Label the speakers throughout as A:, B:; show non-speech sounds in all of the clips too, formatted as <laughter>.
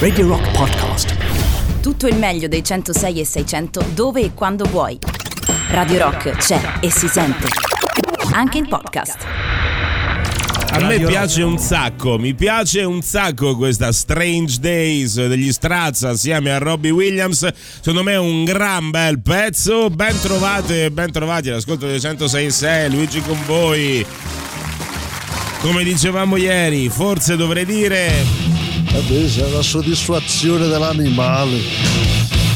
A: Radio Rock Podcast.
B: Tutto il meglio dei 106 e 600 dove e quando vuoi. Radio Rock c'è e si sente. Anche in podcast.
C: A me piace un sacco, mi piace un sacco questa Strange Days degli Strazza assieme a Robbie Williams. Secondo me è un gran bel pezzo. Ben trovate, ben trovati all'ascolto dei 106.6, Luigi con voi. Come dicevamo ieri, forse dovrei dire
D: Invece è la soddisfazione dell'animale.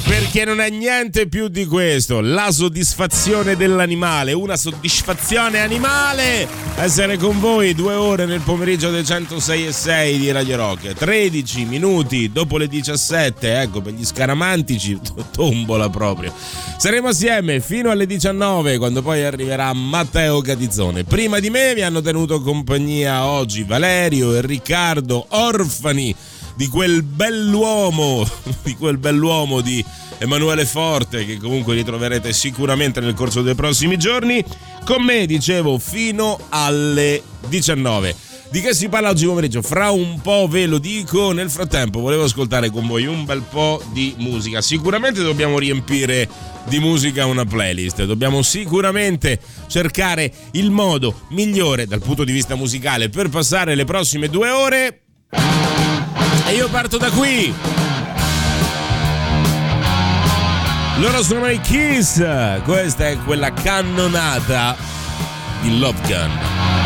C: Perché non è niente più di questo, la soddisfazione dell'animale, una soddisfazione animale. Essere con voi due ore nel pomeriggio del 106 e 6 di Radio Rock, 13 minuti dopo le 17, ecco per gli scaramantici, <laughs> tombola proprio. Saremo assieme fino alle 19 quando poi arriverà Matteo Catizzone. Prima di me vi hanno tenuto compagnia oggi Valerio e Riccardo, orfani di quel bell'uomo, <laughs> di quel bell'uomo di Emanuele Forte che comunque ritroverete sicuramente nel corso dei prossimi giorni. Con me, dicevo, fino alle 19. Di che si parla oggi pomeriggio? Fra un po' ve lo dico, nel frattempo volevo ascoltare con voi un bel po' di musica. Sicuramente dobbiamo riempire di musica una playlist, dobbiamo sicuramente cercare il modo migliore dal punto di vista musicale per passare le prossime due ore. E io parto da qui. Loro sono i Kiss. Questa è quella cannonata di Love Gun.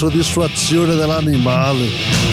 D: Soddisfazione dell'animale.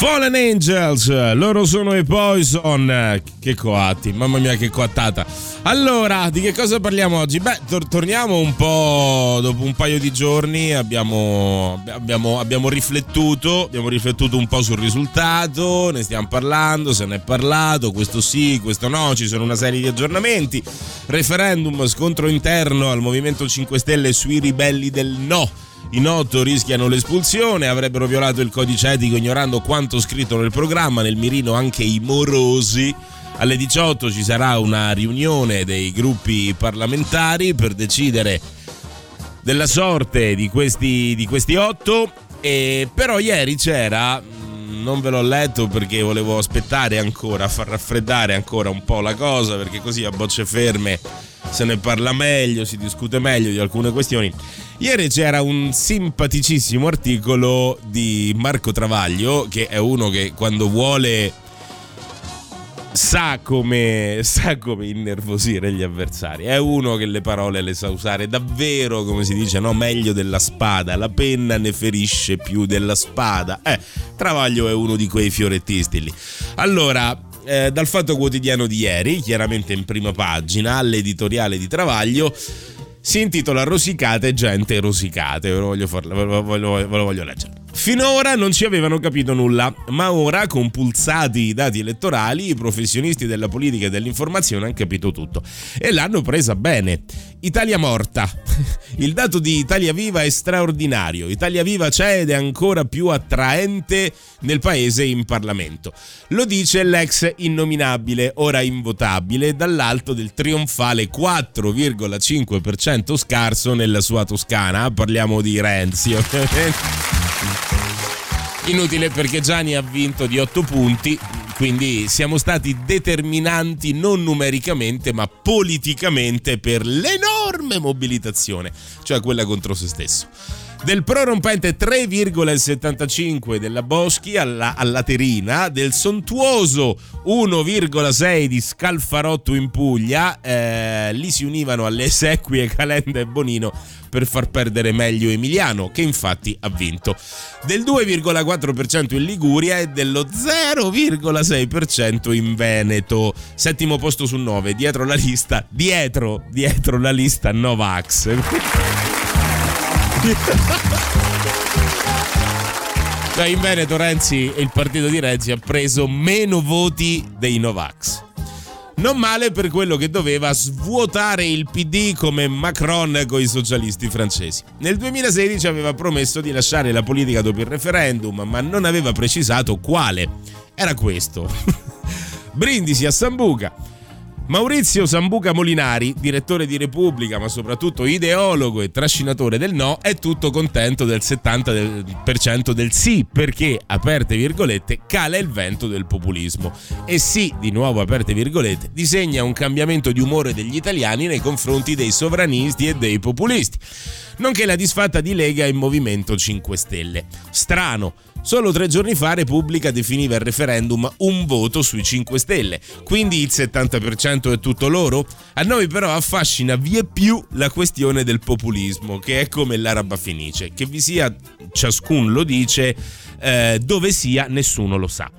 C: Fallen Angels, loro sono i Poison. Che coatti, mamma mia che coattata. Allora, di che cosa parliamo oggi? Beh, tor- torniamo un po' dopo un paio di giorni, abbiamo, abbiamo, abbiamo, riflettuto, abbiamo riflettuto un po' sul risultato, ne stiamo parlando, se ne è parlato, questo sì, questo no, ci sono una serie di aggiornamenti. Referendum, scontro interno al Movimento 5 Stelle sui ribelli del no in otto rischiano l'espulsione, avrebbero violato il codice etico ignorando quanto scritto nel programma, nel mirino anche i morosi. Alle 18 ci sarà una riunione dei gruppi parlamentari per decidere della sorte di questi, di questi otto. E però ieri c'era, mm, non ve l'ho letto perché volevo aspettare ancora, far raffreddare ancora un po' la cosa, perché così a bocce ferme se ne parla meglio, si discute meglio di alcune questioni. Ieri c'era un simpaticissimo articolo di Marco Travaglio, che è uno che quando vuole sa come, sa come innervosire gli avversari. È uno che le parole le sa usare davvero, come si dice, no? meglio della spada. La penna ne ferisce più della spada. Eh, Travaglio è uno di quei fiorettisti lì. Allora, eh, dal Fatto Quotidiano di ieri, chiaramente in prima pagina, all'editoriale di Travaglio, si intitola Rosicate, gente rosicate. Ve lo voglio, farla, ve lo, ve lo, ve lo voglio leggere. Finora non ci avevano capito nulla, ma ora, compulsati i dati elettorali, i professionisti della politica e dell'informazione hanno capito tutto e l'hanno presa bene. Italia morta. <laughs> Il dato di Italia Viva è straordinario. Italia Viva c'è ed è ancora più attraente nel paese in Parlamento. Lo dice l'ex innominabile, ora invotabile, dall'alto del trionfale 4,5% scarso nella sua Toscana. Parliamo di Renzi, ovviamente. Inutile perché Gianni ha vinto di 8 punti, quindi siamo stati determinanti non numericamente ma politicamente per l'enorme mobilitazione, cioè quella contro se stesso. Del prorompente 3,75 della Boschi alla, alla Terina, del sontuoso 1,6 di Scalfarotto in Puglia, eh, lì si univano alle esequie Calenda e Bonino per far perdere meglio Emiliano, che infatti ha vinto. Del 2,4% in Liguria e dello 0,6% in Veneto. Settimo posto su 9, dietro la lista, dietro, dietro la lista Novax. Cioè in Veneto Renzi e il partito di Renzi ha preso meno voti dei Novax. Non male per quello che doveva svuotare il PD come Macron con i socialisti francesi. Nel 2016 aveva promesso di lasciare la politica dopo il referendum, ma non aveva precisato quale. Era questo. <laughs> Brindisi a Sambuca Maurizio Sambuca Molinari, direttore di Repubblica, ma soprattutto ideologo e trascinatore del no, è tutto contento del 70% del sì, perché, aperte virgolette, cala il vento del populismo. E sì, di nuovo aperte virgolette, disegna un cambiamento di umore degli italiani nei confronti dei sovranisti e dei populisti, nonché la disfatta di Lega e Movimento 5 Stelle. Strano, Solo tre giorni fa Repubblica definiva il referendum un voto sui 5 Stelle, quindi il 70% è tutto loro? A noi però affascina vie più la questione del populismo, che è come l'araba fenice, che vi sia, ciascun lo dice, eh, dove sia nessuno lo sa.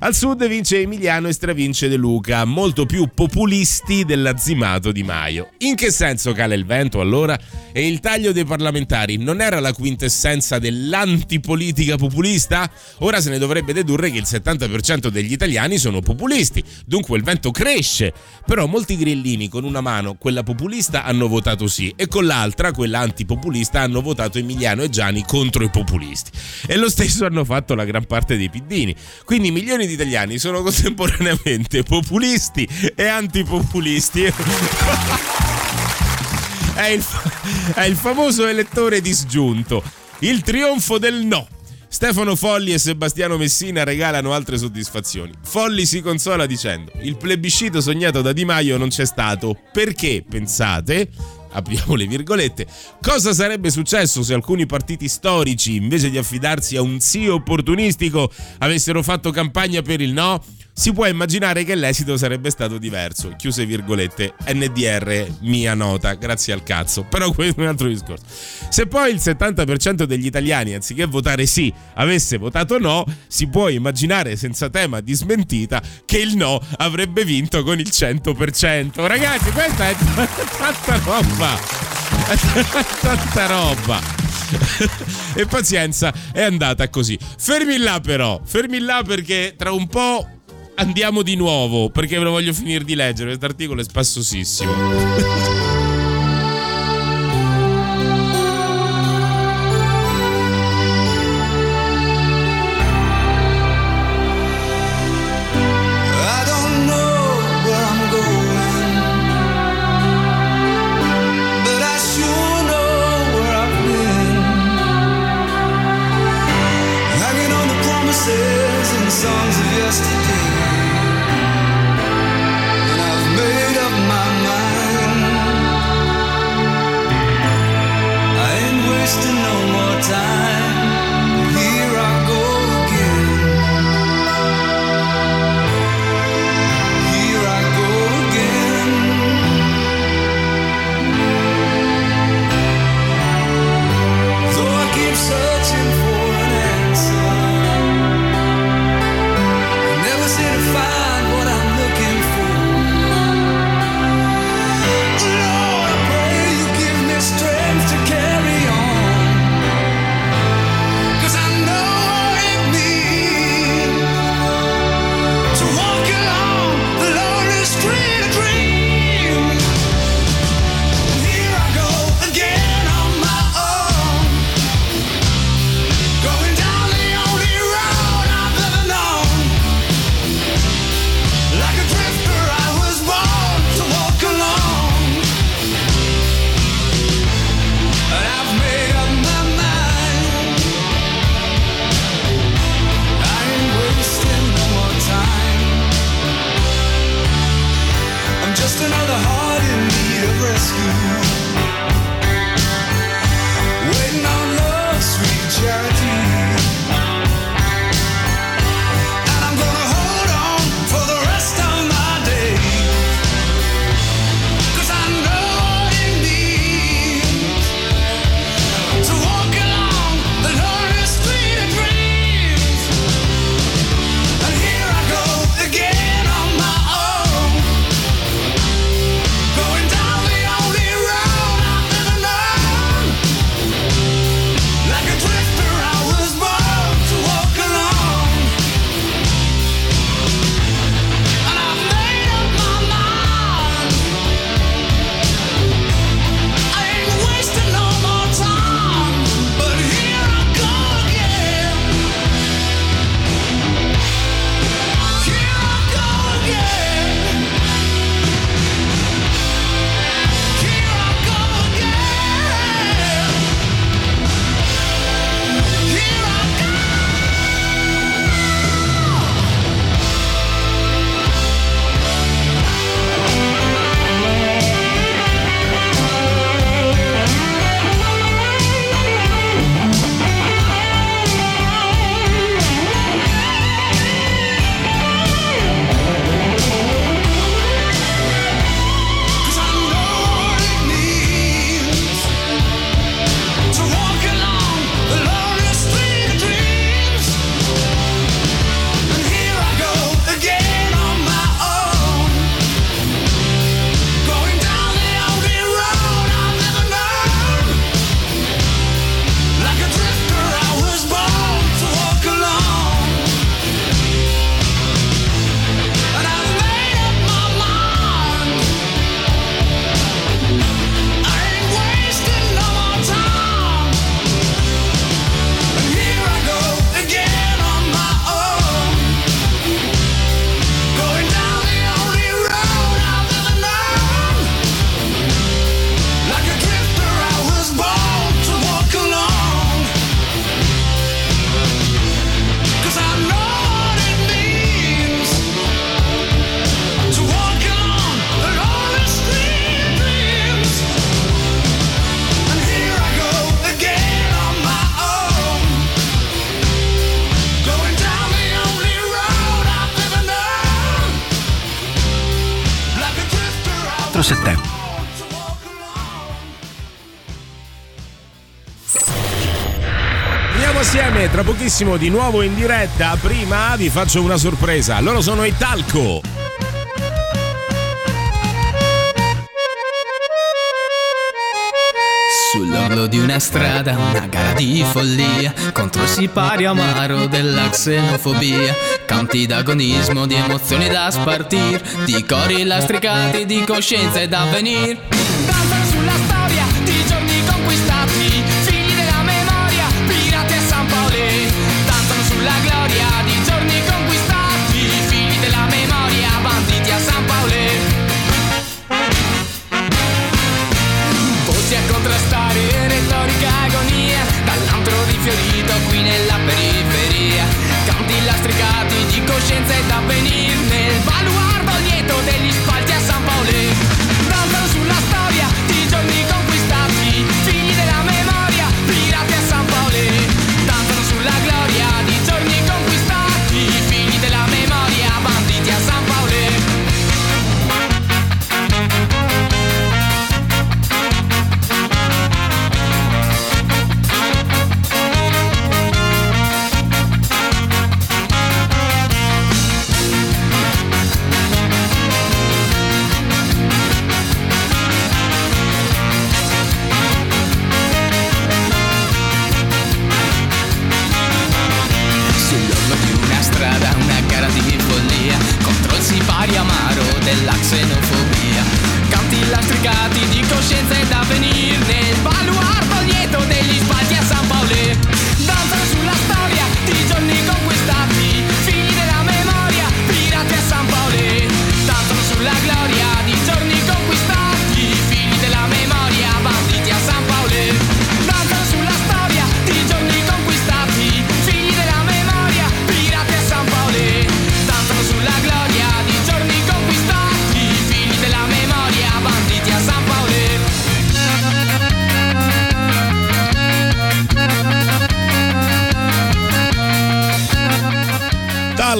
C: Al sud vince Emiliano e stravince De Luca, molto più populisti dell'azzimato Di Maio. In che senso cala il vento allora? E il taglio dei parlamentari non era la quintessenza dell'antipolitica populista? Ora se ne dovrebbe dedurre che il 70% degli italiani sono populisti, dunque il vento cresce. Però molti grillini con una mano, quella populista, hanno votato sì e con l'altra, quella antipopulista, hanno votato Emiliano e Gianni contro i populisti. E lo stesso hanno fatto la gran parte dei piddini. Quindi milioni di italiani sono contemporaneamente populisti e antipopulisti. è, il, è il famoso elettore disgiunto. Il trionfo del no. Stefano Folli e Sebastiano Messina regalano altre soddisfazioni. Folli si consola dicendo: Il plebiscito sognato da Di Maio non c'è stato. Perché, pensate, apriamo le virgolette, cosa sarebbe successo se alcuni partiti storici, invece di affidarsi a un sì opportunistico, avessero fatto campagna per il no? Si può immaginare che l'esito sarebbe stato diverso. Chiuse virgolette, NDR, mia nota, grazie al cazzo. Però <laughs> questo è un altro discorso. Se poi il 70% degli italiani, anziché votare sì, avesse votato no, si può immaginare senza tema di smentita che il no avrebbe vinto con il 100%. Ragazzi, questa è tanta roba. tanta roba. e pazienza, è andata così. Fermi là però, fermi là perché tra un po' andiamo di nuovo perché ve lo voglio finire di leggere. Questo articolo è spassosissimo. songs of yesterday pochissimo di nuovo in diretta. Prima vi faccio una sorpresa. Loro sono i Talco.
E: Sull'orlo di una strada, una gara di follia Contro il sipario amaro della xenofobia Canti d'agonismo, di emozioni da spartir Di cori lastricati, di coscienza e d'avvenir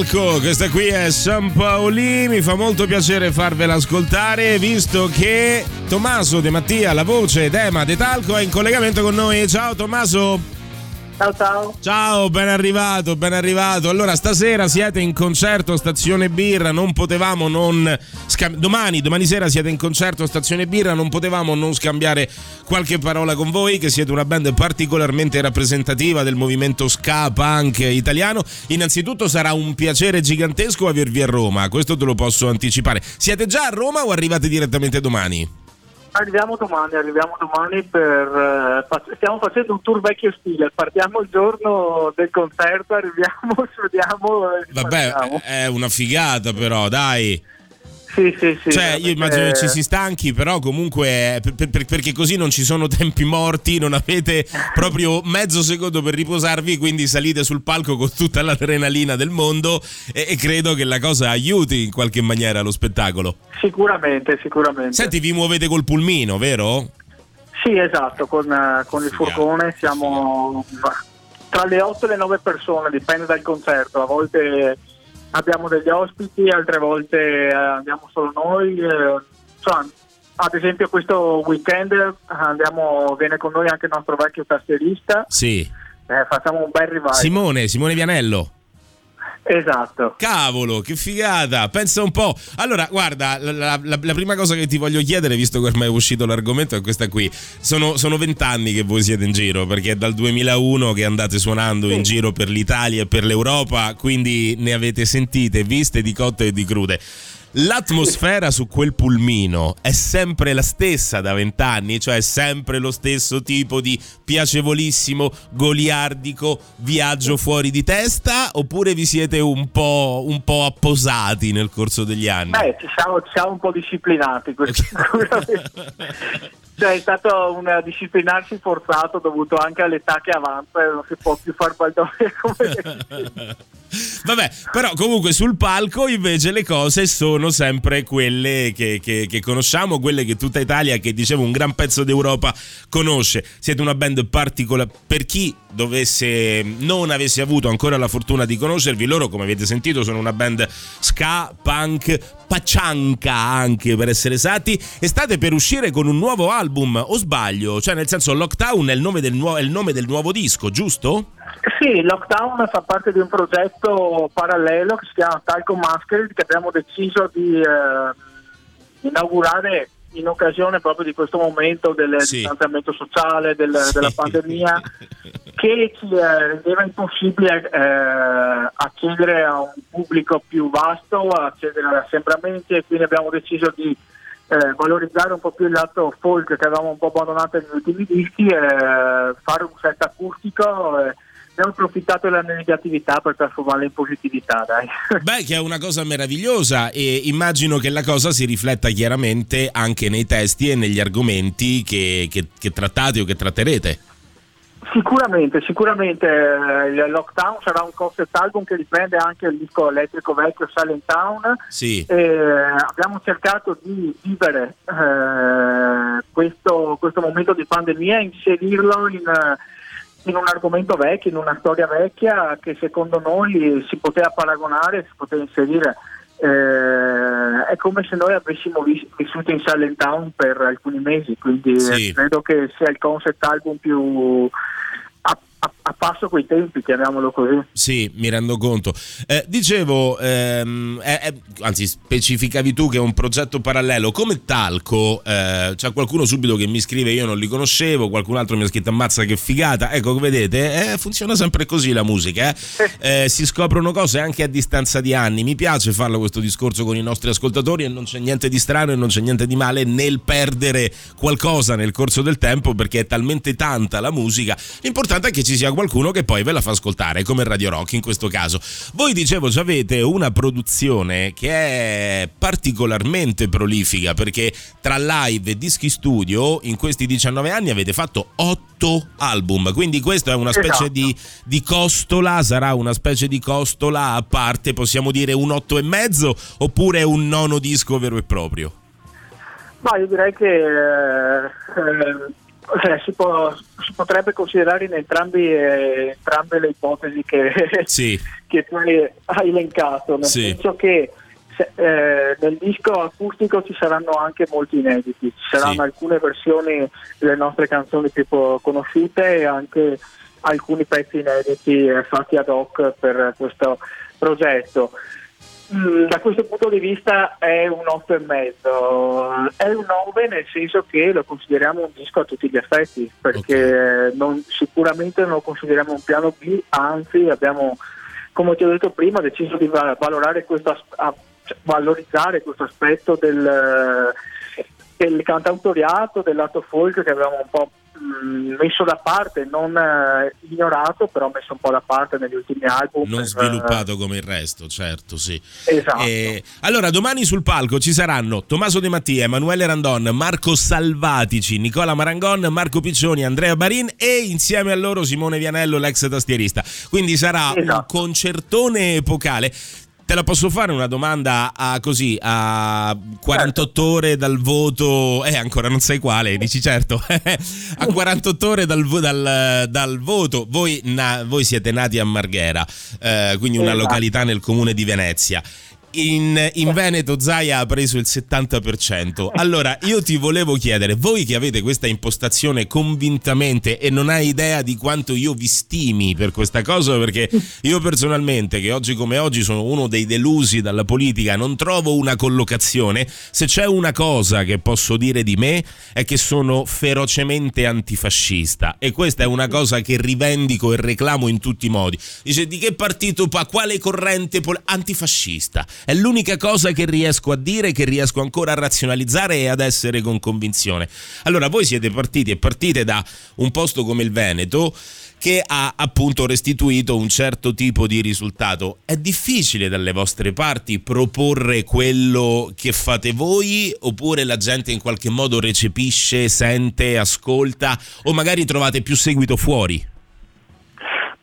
C: Talco, questa qui è San Paoli, mi fa molto piacere farvela ascoltare visto che Tommaso De Mattia, la voce d'Ema De Talco è in collegamento con noi. Ciao Tommaso.
F: Ciao ciao.
C: Ciao, ben arrivato, ben arrivato. Allora, stasera siete in concerto Stazione Birra, non potevamo non scam- domani, domani sera siete in concerto Stazione Birra, non potevamo non scambiare qualche parola con voi che siete una band particolarmente rappresentativa del movimento ska punk italiano. Innanzitutto sarà un piacere gigantesco avervi a Roma, questo te lo posso anticipare. Siete già a Roma o arrivate direttamente domani?
F: Arriviamo domani, arriviamo domani per... eh, stiamo facendo un tour vecchio stile, partiamo il giorno del concerto, arriviamo, <laughs> suoniamo e
C: Vabbè,
F: partiamo.
C: è una figata però, dai.
F: Sì, sì, sì.
C: Cioè, io immagino che ci si stanchi, però comunque per- per- perché così non ci sono <laughs> tempi morti, non avete proprio mezzo secondo per riposarvi, quindi salite sul palco con tutta l'adrenalina del mondo e, e credo che la cosa aiuti in qualche maniera lo spettacolo.
F: Sicuramente, sicuramente.
C: Senti, vi muovete col pulmino, vero?
F: Sì, esatto, con, eh, con il furgone siamo tra le 8 e le 9 persone, dipende dal concerto. A volte abbiamo degli ospiti, altre volte eh, andiamo solo noi. insomma, ad esempio questo weekend eh, andiamo, viene con noi anche il nostro vecchio tastierista,
C: Sì.
F: eh, facciamo un bel revival.
C: Simone, Simone Vianello.
F: Esatto.
C: Cavolo, che figata! Pensa un po'. Allora, guarda, la, la- la- prima cosa che ti voglio chiedere, visto che ormai è uscito l'argomento, è questa qui. Sono, sono vent'anni che voi siete in giro, perché è dal 2001 che andate suonando in giro per l'Italia e per l'Europa, quindi ne avete sentite, viste di cotte e di crude. L'atmosfera su quel pulmino è sempre la stessa da vent'anni, cioè è sempre lo stesso tipo di piacevolissimo, goliardico viaggio fuori di testa, oppure vi siete un po', un po' apposati nel corso degli anni?
F: Beh, ci siamo, ci siamo un po' disciplinati, questo <laughs> sicuramente. Cioè, è stato un disciplinarsi forzato dovuto anche all'età che avanza e non si può più far baldoria come <laughs>
C: Vabbè, però comunque sul palco invece le cose sono sempre quelle che, che- che conosciamo, quelle che tutta Italia, che dicevo un gran pezzo d'Europa conosce. Siete una band particolare. Per chi dovesse non avesse avuto ancora la fortuna di conoscervi, loro come avete sentito sono una band ska, punk Paccianca anche per essere esatti, e state per uscire con un nuovo album, o sbaglio? Cioè nel senso Lockdown è il nome del, nuovo, è il nome del nuovo disco, giusto?
F: Sì, Lockdown fa parte di un progetto parallelo che si chiama Talco Masquerade che abbiamo deciso di eh, inaugurare in occasione proprio di questo momento del
C: Sì.
F: distanziamento sociale, del-
C: Sì.
F: della pandemia, <laughs> che ci eh, rendeva impossibile eh, accedere a un pubblico più vasto, accedere ad assembramenti e quindi abbiamo deciso di eh, valorizzare un po' più il lato folk che avevamo un po' abbandonato negli ultimi dischi, e fare un set acustico. Abbiamo approfittato della negatività per trasformarla in positività, dai. <laughs>
C: Beh, che è una cosa meravigliosa e immagino che la cosa si rifletta chiaramente anche nei testi e negli argomenti che, che- che trattate o che tratterete.
F: Sicuramente, sicuramente eh, il Lockdown sarà un concept album che riprende anche il disco elettrico vecchio Silent Town.
C: Sì.
F: Eh, abbiamo cercato di vivere eh, questo, questo momento di pandemia e inserirlo in, eh, in un argomento vecchio, in una storia vecchia che secondo noi si poteva paragonare, si poteva inserire. Eh, è come se noi avessimo vis- vissuto in Silent Town per alcuni mesi, quindi
C: Sì.
F: credo che sia il concept album più a, passo coi tempi, chiamiamolo così.
C: Sì, mi rendo conto. Eh, dicevo, ehm, eh, eh, anzi, specificavi tu che è un progetto parallelo. Come Talco, eh, c'è qualcuno subito che mi scrive: Io non li conoscevo, qualcun altro mi ha scritto: Ammazza che figata. Ecco, vedete, eh, funziona sempre così la musica. Eh, si scoprono cose anche a distanza di anni. Mi piace farlo questo discorso con i nostri ascoltatori e non c'è niente di strano e non c'è niente di male nel perdere qualcosa nel corso del tempo perché è talmente tanta la musica. L'importante è che ci sia qualcuno che poi ve la fa ascoltare, come Radio Rock in questo caso. Voi dicevo, avete una produzione che è particolarmente prolifica perché tra live e dischi studio in questi 19 anni avete fatto 8 album, quindi questo è una specie
F: Esatto.
C: di, di costola, sarà una specie di costola a parte, possiamo dire un 8 e mezzo oppure un nono disco vero e proprio?
F: Ma io direi che eh, eh, cioè, si, può- si potrebbe considerare in entrambi, eh, entrambe le ipotesi che,
C: Sì. <laughs>
F: che tu hai hai elencato, nel
C: Sì.
F: senso che se- eh, nel disco acustico ci saranno anche molti inediti, ci saranno
C: Sì.
F: alcune versioni delle nostre canzoni più conosciute e anche alcuni pezzi inediti eh, fatti ad hoc per questo progetto. Mm, Da questo punto di vista è un 8 e mezzo, è un 9 nel senso che lo consideriamo un disco a tutti gli effetti, perché non- sicuramente non lo consideriamo un piano B, anzi abbiamo, come ti ho detto prima, deciso di va- valorare questo a- cioè, valorizzare questo aspetto del, del cantautoriato, del lato folk che avevamo un po' messo da parte, non eh, ignorato, però messo un po' da parte negli ultimi album.
C: Non
F: per-
C: sviluppato come il resto, certo, sì.
F: Esatto.
C: Eh, allora, domani sul palco ci saranno Tommaso De Mattia, Emanuele Randon, Marco Salvatici, Nicola Marangon, Marco Piccioni, Andrea Barin e insieme a loro Simone Vianello, l'ex tastierista. Quindi sarà un
F: Esatto.
C: concertone epocale. Te la posso fare una domanda a così a 48 ore dal voto? Eh, ancora non sai quale, dici certo. <laughs> a 48 ore dal, dal- dal voto, voi, na- voi siete nati a Marghera, eh, quindi una
F: Esatto.
C: località nel comune di Venezia. In, in Veneto Zaia ha preso il 70%. Allora io ti volevo chiedere, voi che avete questa impostazione convintamente e non hai idea di quanto io vi stimi per questa cosa, perché io personalmente, che oggi come oggi sono uno dei delusi dalla politica, non trovo una collocazione. Se c'è una cosa che posso dire di me è che sono ferocemente antifascista e questa è una cosa che rivendico e reclamo in tutti i modi. Dice di che partito pa, quale corrente pol- antifascista? È l'unica cosa che riesco a dire, che riesco ancora a razionalizzare e ad essere con convinzione. Allora, voi siete partiti e partite da un posto come il Veneto che ha appunto restituito un certo tipo di risultato. È difficile dalle vostre parti proporre quello che fate voi oppure la gente in qualche modo recepisce, sente, ascolta o magari trovate più seguito fuori?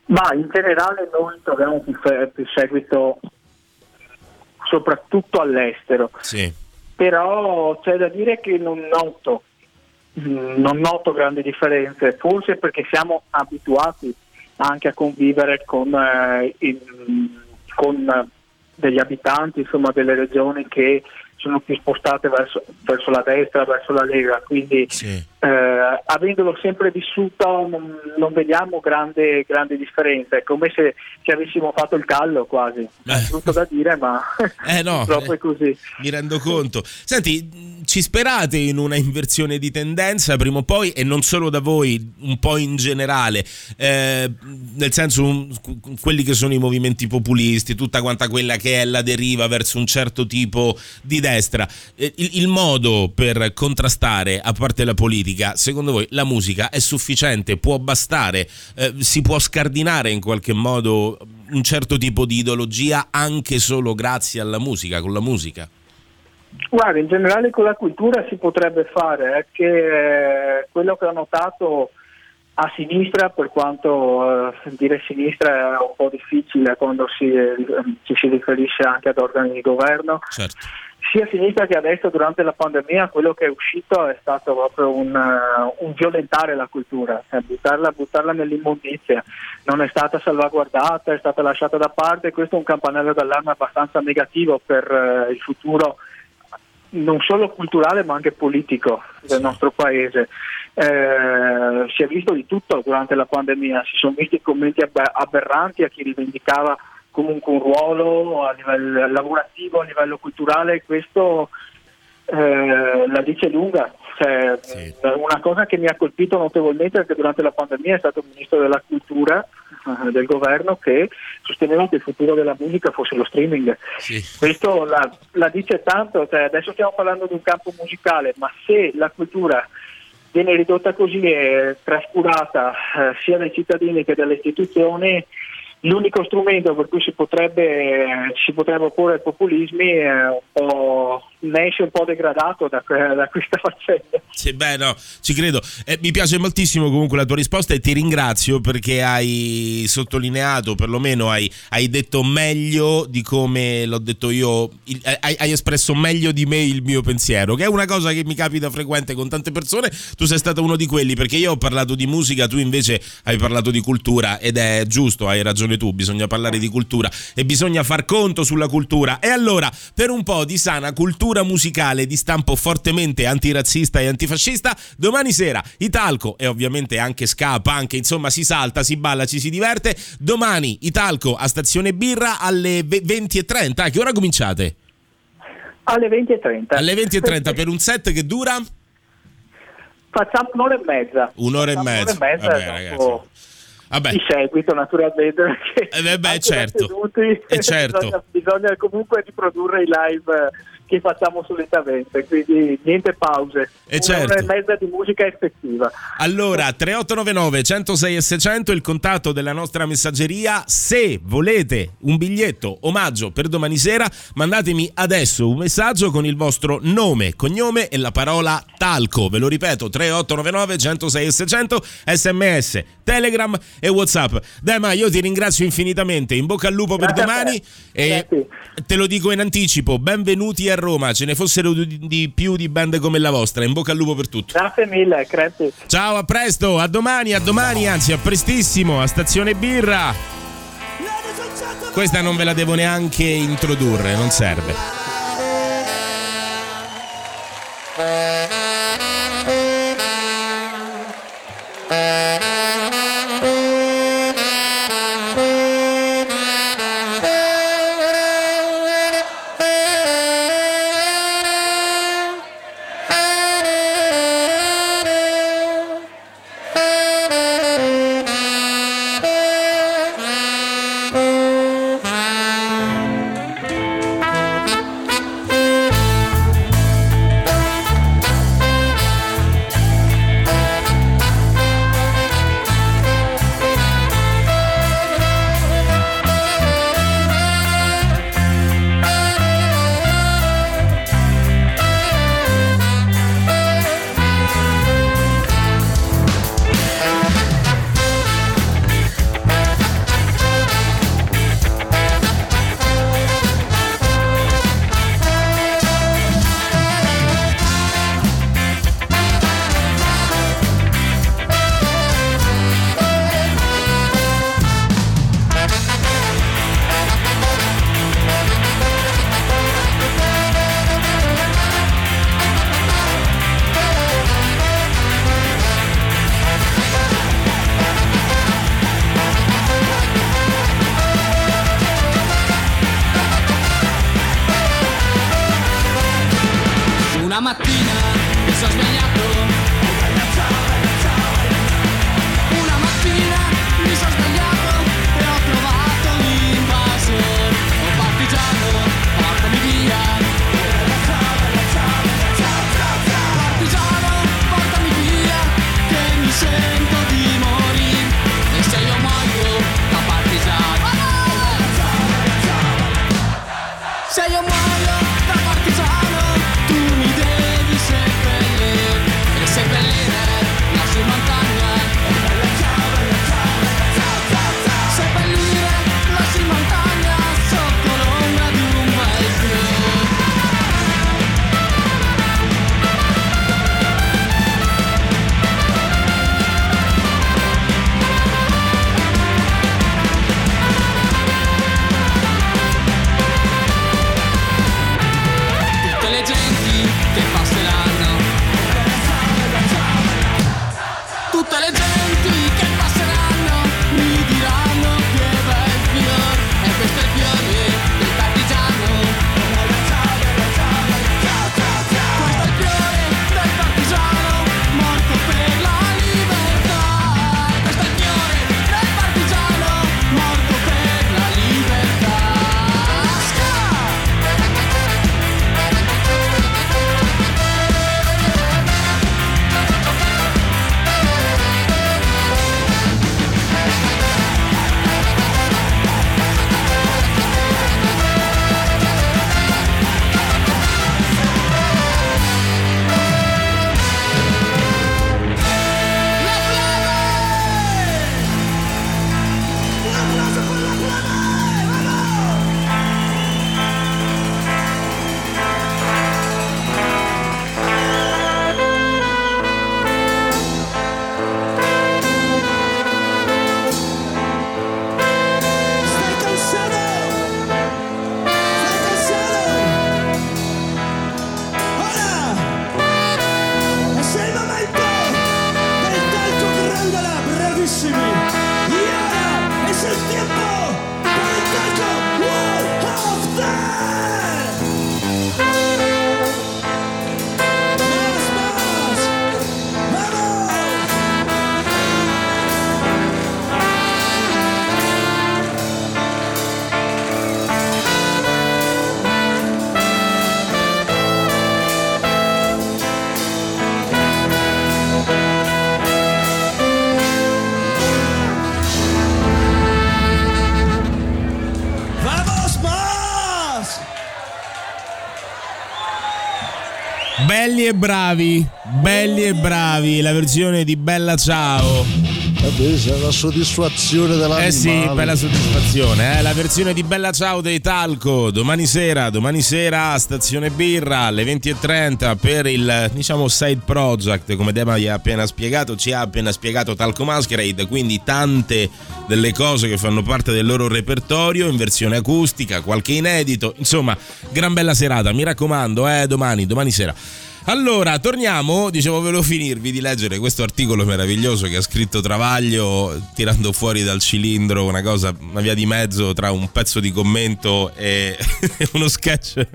F: Ma in generale noi troviamo più, più seguito soprattutto all'estero,
C: Sì.
F: però c'è da dire che non noto, mm, non noto grandi differenze, forse perché siamo abituati anche a convivere con, eh, in- con, degli abitanti, insomma delle regioni che sono più spostate verso, verso la destra, verso la Lega, quindi
C: Sì.
F: Eh, avendolo sempre vissuto non, non vediamo grande, grande differenza, è come se ci avessimo fatto il callo quasi, è
C: Eh.
F: brutto da dire ma <laughs>
C: Eh, no, <laughs>
F: purtroppo è così.
C: Mi rendo conto. Senti, ci sperate in una inversione di tendenza prima o poi, e non solo da voi, un po' in generale, eh, nel senso un- quelli che sono i movimenti populisti, tutta quanta quella che è la deriva verso un certo tipo di destra. Eh, il, il modo per contrastare, a parte la politica, secondo voi la musica è sufficiente? Può bastare? Eh, si può scardinare in qualche modo un certo tipo di ideologia anche solo grazie alla musica, con la musica?
F: Guarda, in generale con la cultura si potrebbe fare, è che eh, quello che ho notato a sinistra, per quanto eh, dire sinistra è un po' difficile quando si, eh, ci si riferisce anche ad organi di governo,
C: Certo.
F: sia a sinistra che a destra durante la pandemia quello che è uscito è stato proprio un, eh, un violentare la cultura, cioè buttarla, buttarla nell'immondizia, non è stata salvaguardata, è stata lasciata da parte, questo è un campanello d'allarme abbastanza negativo per eh, il futuro non solo culturale ma anche politico del nostro paese. Eh, si è visto di tutto durante la pandemia, si sono visti commenti aberranti a chi rivendicava comunque un ruolo a livello lavorativo, a livello culturale, questo eh, la dice lunga. Cioè,
C: Sì.
F: Una cosa che mi ha colpito notevolmente è che durante la pandemia è stato il ministro della cultura eh, del governo che sosteneva che il futuro della musica fosse lo streaming.
C: Sì.
F: Questo la, la dice tanto, cioè, adesso stiamo parlando di un campo musicale, ma se la cultura viene ridotta così e trascurata eh, sia dai cittadini che dalle istituzioni, l'unico strumento per cui si potrebbe, si potrebbe opporre ai populismi è un po', ne esce un po' degradato da, da questa <laughs> faccenda.
C: Sì, beh, no, ci credo. Eh, mi piace moltissimo comunque la tua risposta e ti ringrazio perché hai sottolineato, perlomeno hai, hai detto meglio di come l'ho detto io, il- eh, hai, hai espresso meglio di me il mio pensiero, che è una cosa che mi capita frequente con tante persone. Tu sei stato uno di quelli perché io ho parlato di musica, tu invece hai parlato di cultura ed è giusto, hai ragione tu, bisogna parlare di cultura e bisogna far conto sulla cultura. E allora, per un po' di sana cultura musicale di stampo fortemente antirazzista e antifascista, domani sera Italco e ovviamente anche ska, punk, insomma si salta, si balla, ci si diverte. Domani Italco a Stazione Birra alle ve- 20.30. A che ora cominciate?
F: Alle 20.30.
C: Alle 20.30 per un set che dura
F: Facciamo un'ora e mezza.
C: un'ora e
F: Facciamo
C: mezza.
F: Un'ora e mezza
C: Vabbè,
F: dopo-.
C: Vabbè.
F: di seguito naturalmente perché
C: Eh, beh, certo.
F: seduti
C: Eh, certo.
F: bisogna, bisogna comunque riprodurre i live che facciamo solitamente quindi niente pause
C: Eh,
F: Una
C: certo.
F: e mezza di musica effettiva
C: Allora, 3899 106 e 600 il contatto della nostra messaggeria. Se volete un biglietto omaggio per domani sera, mandatemi adesso un messaggio con il vostro nome, cognome e la parola talco. Ve lo ripeto, 3899 106 e 600 sms, telegram e whatsapp. Dema, io ti ringrazio infinitamente. In bocca al lupo per
F: Grazie a
C: domani. E
F: Grazie.
C: te lo dico in anticipo, benvenuti a Roma. Ce ne fossero di, di più di band come la vostra. In bocca al lupo per tutto.
F: grazie mille crepi
C: Ciao, a presto, a domani, a domani, anzi a prestissimo, a Stazione Birra. Questa non ve la devo neanche introdurre, non serve. Bravi, belli e bravi, la versione di Bella Ciao.
D: Vabbè, c'è la soddisfazione dell'animale.
C: Eh sì, bella soddisfazione, eh? la versione di Bella Ciao dei Talco, domani sera, domani sera a Stazione Birra alle 20.30 per il, diciamo, side project, come Dema vi ha appena spiegato, ci ha appena spiegato Talco Masquerade, quindi tante delle cose che fanno parte del loro repertorio in versione acustica, qualche inedito, insomma, gran bella serata, mi raccomando, eh, domani, domani sera. Allora, torniamo, dicevo, volevo finirvi di leggere questo articolo meraviglioso che ha scritto Travaglio tirando fuori dal cilindro una cosa, una via di mezzo tra un pezzo di commento e <laughs> uno sketch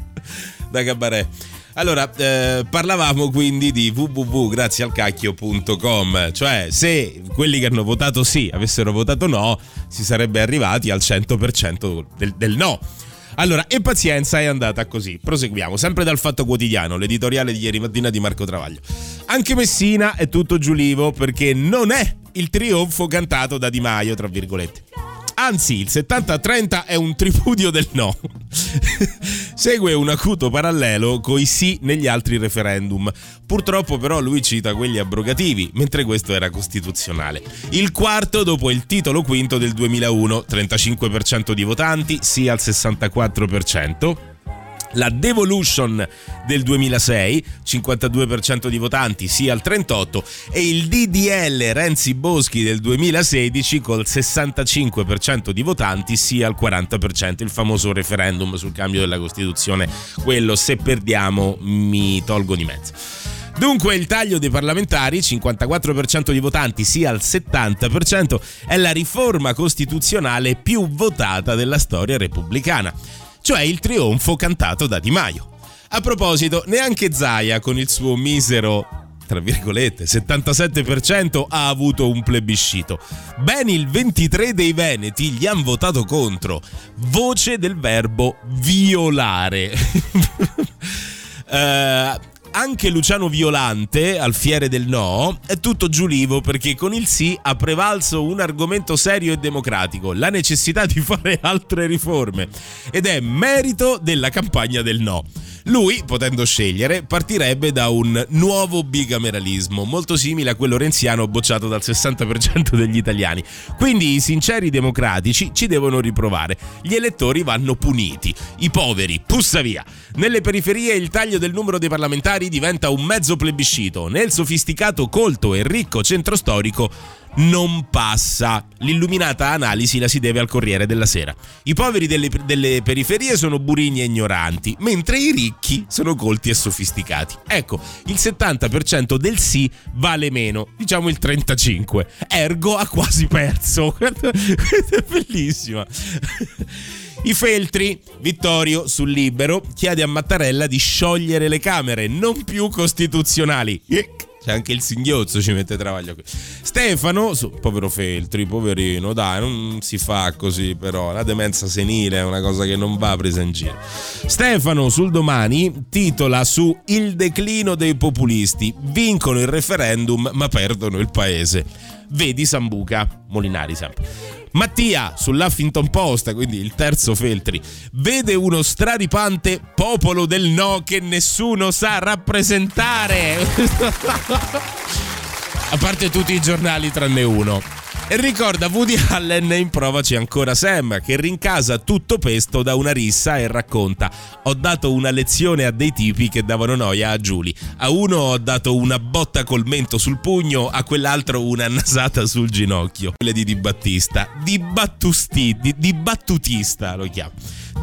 C: da cabaret. Allora, eh, parlavamo quindi di www.grazialcacchio.com, cioè se quelli che hanno votato sì avessero votato no, si sarebbe arrivati al 100% del, del no. Allora, e pazienza è andata così. Proseguiamo, sempre dal Fatto Quotidiano, l'editoriale di ieri mattina di Marco Travaglio. Anche Messina è tutto giulivo perché non è il trionfo cantato da Di Maio, tra virgolette. Anzi, il 70-30 è un tripudio del no. <laughs> Segue un acuto parallelo coi sì negli altri referendum. Purtroppo però lui cita quelli abrogativi, mentre questo era costituzionale. Il quarto dopo il titolo quinto del 2001, 35% di votanti, sì al 64% la Devolution del 2006, 52% di votanti, sì al 38%, e il DDL Renzi Boschi del 2016 col 65% di votanti, sì al 40%, il famoso referendum sul cambio della Costituzione, quello se perdiamo mi tolgo di mezzo. Dunque il taglio dei parlamentari, 54% di votanti sì al 70%, è la riforma costituzionale più votata della storia repubblicana cioè il trionfo cantato da Di Maio. A proposito, neanche Zaia con il suo misero tra virgolette, 77% ha avuto un plebiscito. Ben il 23 dei veneti gli hanno votato contro. Voce del verbo violare. <laughs> Eh, anche Luciano Violante, al fiere del no, è tutto giulivo perché con il sì ha prevalso un argomento serio e democratico, la necessità di fare <laughs> altre riforme. Ed è merito della campagna del no. Lui, potendo scegliere, partirebbe da un nuovo bicameralismo, molto simile a quello renziano bocciato dal 60% degli italiani. Quindi i sinceri democratici ci devono riprovare. Gli elettori vanno puniti. I poveri, pussa via. Nelle periferie il taglio del numero dei parlamentari diventa un mezzo plebiscito. Nel sofisticato, colto e ricco centro storico non passa. L'illuminata analisi la si deve al Corriere della Sera. I poveri delle, delle, periferie sono burigni e ignoranti, mentre i ricchi sono colti e sofisticati. Ecco, il 70% del sì vale meno, diciamo il 35%. Ergo ha quasi perso. <laughs> Questa è bellissima. I feltri, Vittorio sul libero chiede a Mattarella di sciogliere le Camere, non più costituzionali. C'è anche il singhiozzo, ci mette travaglio. Stefano, su, povero Feltri, poverino, dai, non si fa così però. La demenza senile è una cosa che non va presa in giro. Stefano sul domani titola su Il declino dei populisti. Vincono il referendum ma perdono il paese. Vedi Sambuca, Molinari sempre. Mattia sull'Huffington Post, quindi il terzo Feltri, vede uno straripante popolo del no che nessuno sa rappresentare. <laughs> A parte tutti i giornali tranne uno. Ricorda Woody Allen in Provaci ancora Sam, che rincasa tutto pesto da una rissa e racconta: Ho dato una lezione a dei tipi che davano noia a Giulia. A uno ho dato una botta col mento sul pugno, a quell'altro una nasata sul ginocchio. Quelle di Di Battista. Di Battusti, di, di Battutista lo chiamo.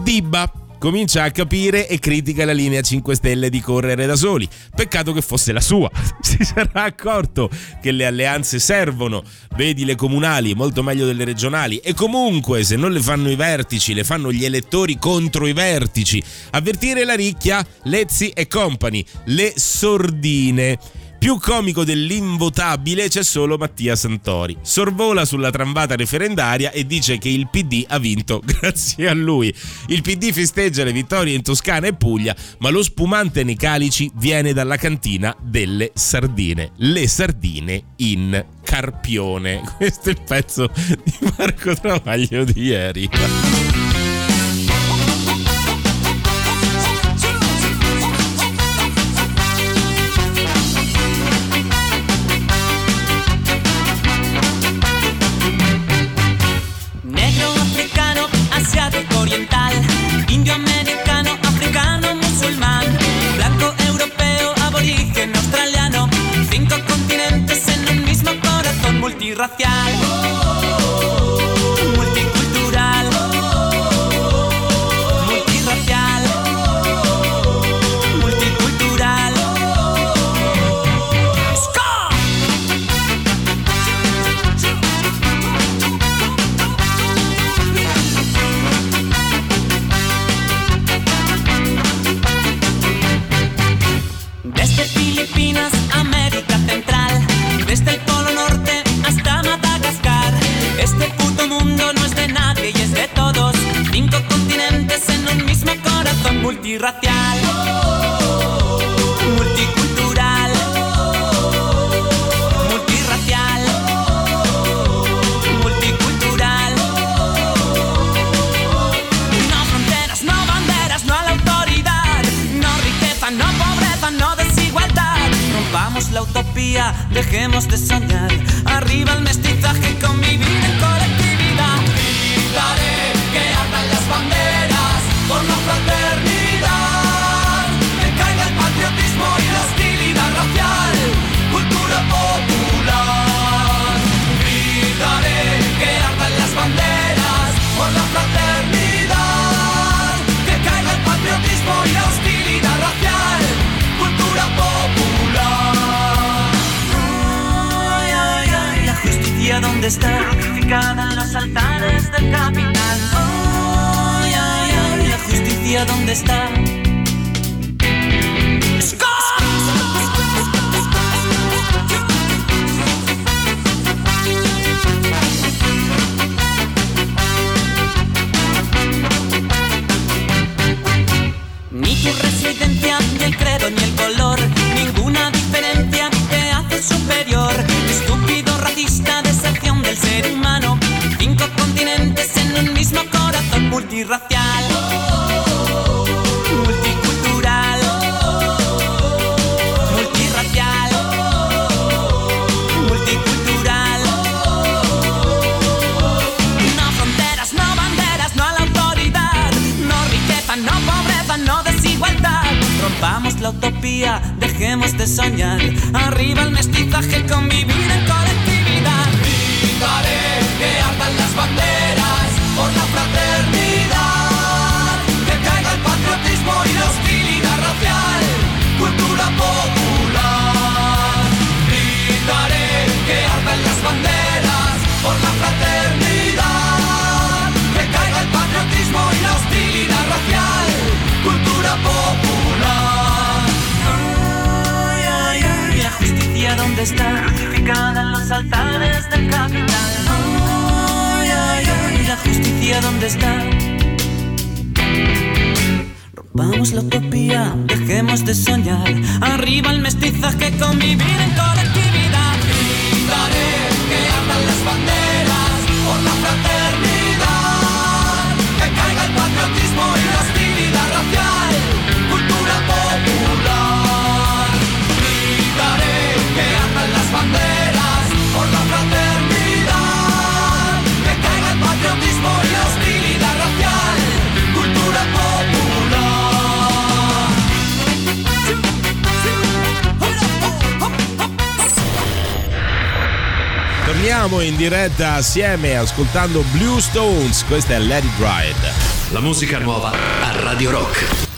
C: Dibba comincia a capire e critica la linea 5 Stelle di correre da soli. Peccato che fosse la sua. <laughs> Si sarà accorto che le alleanze servono, vedi le comunali molto meglio delle regionali e comunque se non le fanno i vertici, le fanno gli elettori contro i vertici. Avvertire la ricchia, Lezzi e company, le sordine. Più comico dell'invotabile c'è solo Mattia Santori. Sorvola sulla tramvata referendaria e dice che il PD ha vinto <laughs> grazie a lui. Il PD festeggia le vittorie in Toscana e Puglia, ma lo spumante nei calici viene dalla cantina delle sardine. Le sardine in Carpione. <laughs> Questo è il pezzo di Marco Travaglio di ieri.
G: Multirracial, multicultural, multirracial, multicultural. No fronteras, no banderas, no a la autoridad. No riqueza, no pobreza, no desigualdad. Rompamos la utopía, dejemos de soñar. Arriba el mestizaje, convivir en colectividad. Gritaré que ardan las banderas por la fraternidad. Dónde está.
C: assieme ascoltando Blue Stones. Questa è Lady It
A: La musica nuova a Radio Rock.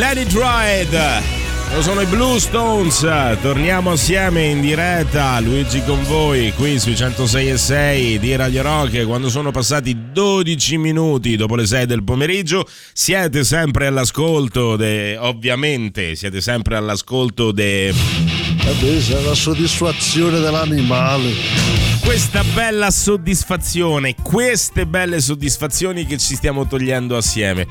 H: Lady It
C: Lo sono i Blue Stones, torniamo assieme in diretta, Luigi con voi qui sui 106 e 6 di Radio Rock. Quando sono passati 12 minuti dopo le 6 del pomeriggio, siete sempre all'ascolto, de... ovviamente siete sempre all'ascolto de...
D: Vabbè, c'è la soddisfazione dell'animale.
C: Questa bella soddisfazione, queste belle soddisfazioni che ci stiamo togliendo assieme.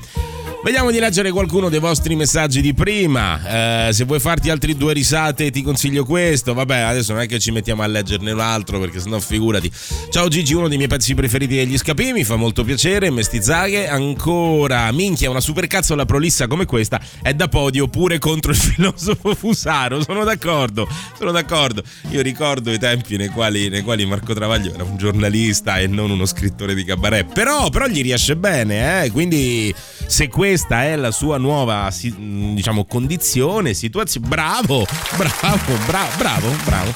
C: Vediamo di leggere qualcuno dei vostri messaggi di prima. Eh, se vuoi farti altri due risate, ti consiglio questo. Vabbè, adesso non è che ci mettiamo a leggerne un altro, perché sennò figurati. Ciao Gigi, uno dei miei pezzi preferiti degli scapi, mi fa molto piacere. Mestizzaghe, ancora. Minchia, una supercazzola prolissa come questa è da podio pure contro il <laughs> filosofo Fusaro. Sono d'accordo, sono d'accordo. Io ricordo i tempi nei quali, nei quali Marco Travaglio era un giornalista e non uno scrittore di cabaret. Però, però gli riesce bene, eh? Quindi se questa è la sua nuova diciamo condizione, situazione, bravo, bravo, bravo, bravo, bravo.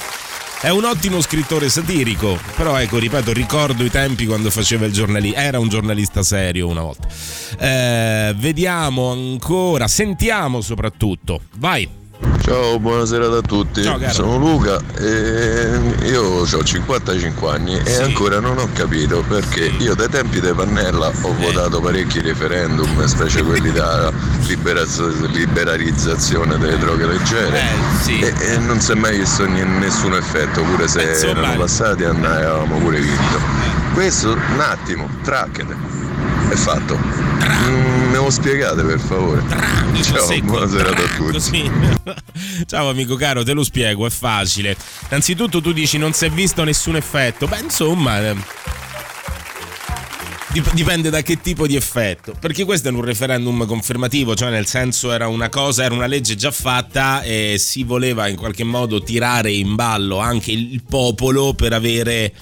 C: È un ottimo scrittore satirico, però ecco, ripeto, ricordo i tempi quando faceva il giornalista, era un giornalista serio una volta. Eh, vediamo ancora, sentiamo soprattutto. Vai.
I: Ciao, buonasera a tutti.
C: Ciao.
I: Sono Luca e io ho 55 anni e
C: Sì.
I: ancora non ho capito perché io dai tempi di Pannella ho
C: Eh.
I: votato parecchi referendum, specie quelli da liberaz- liberalizzazione delle droghe leggere.
C: Eh, sì.
I: E, e non si è mai visto ni- nessun effetto, pure se
C: Eh, insomma.
I: erano passati andavamo pure vinto. Questo un attimo, tracchete. È fatto. Mm, me lo spiegate per favore. Ciao,
C: secco,
I: buonasera a tutti.
C: così. <laughs> Ciao amico caro, te lo spiego, è facile. Innanzitutto tu dici non si è visto nessun effetto. Beh, insomma, eh, dip- dipende da che tipo di effetto. Perché questo è un referendum confermativo, cioè nel senso era una cosa, era una legge già fatta e si voleva in qualche modo tirare in ballo anche il popolo per avere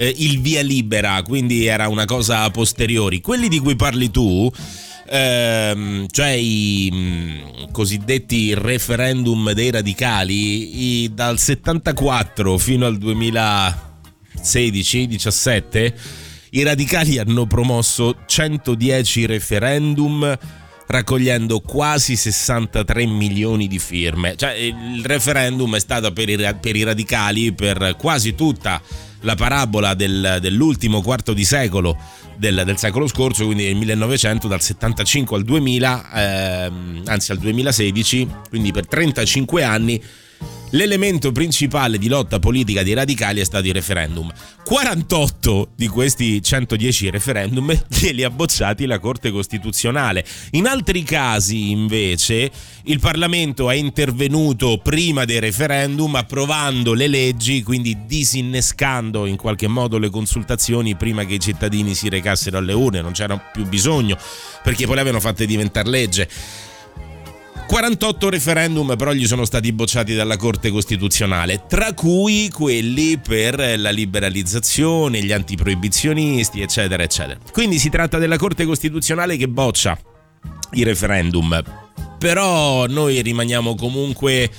C: eh, il via libera, quindi era una cosa a posteriori. Quelli di cui parli tu, ehm, cioè i mm, cosiddetti referendum dei radicali, i- dal 74 fino al 2016-17, i radicali hanno promosso 110 referendum raccogliendo quasi 63 milioni di firme. Cioè, il referendum è stato per i, per i radicali per quasi tutta la parabola del- dell'ultimo quarto di secolo del, del secolo scorso, quindi nel 1900, dal 75 al 2000, ehm, anzi al 2016, quindi per 35 anni. L'elemento principale di lotta politica dei radicali è stato il referendum. 48 di questi 110 referendum <laughs> glieli ha bocciati la Corte Costituzionale. In altri casi, invece, il Parlamento è intervenuto prima dei referendum approvando le leggi, quindi disinnescando in qualche modo le consultazioni prima che i cittadini si recassero alle urne, non c'era più bisogno perché poi le avevano fatte diventare legge. 48 referendum però gli sono stati bocciati dalla Corte Costituzionale, tra cui quelli per la liberalizzazione, gli antiproibizionisti, eccetera, eccetera. Quindi si tratta della Corte Costituzionale che boccia i referendum. Però noi rimaniamo comunque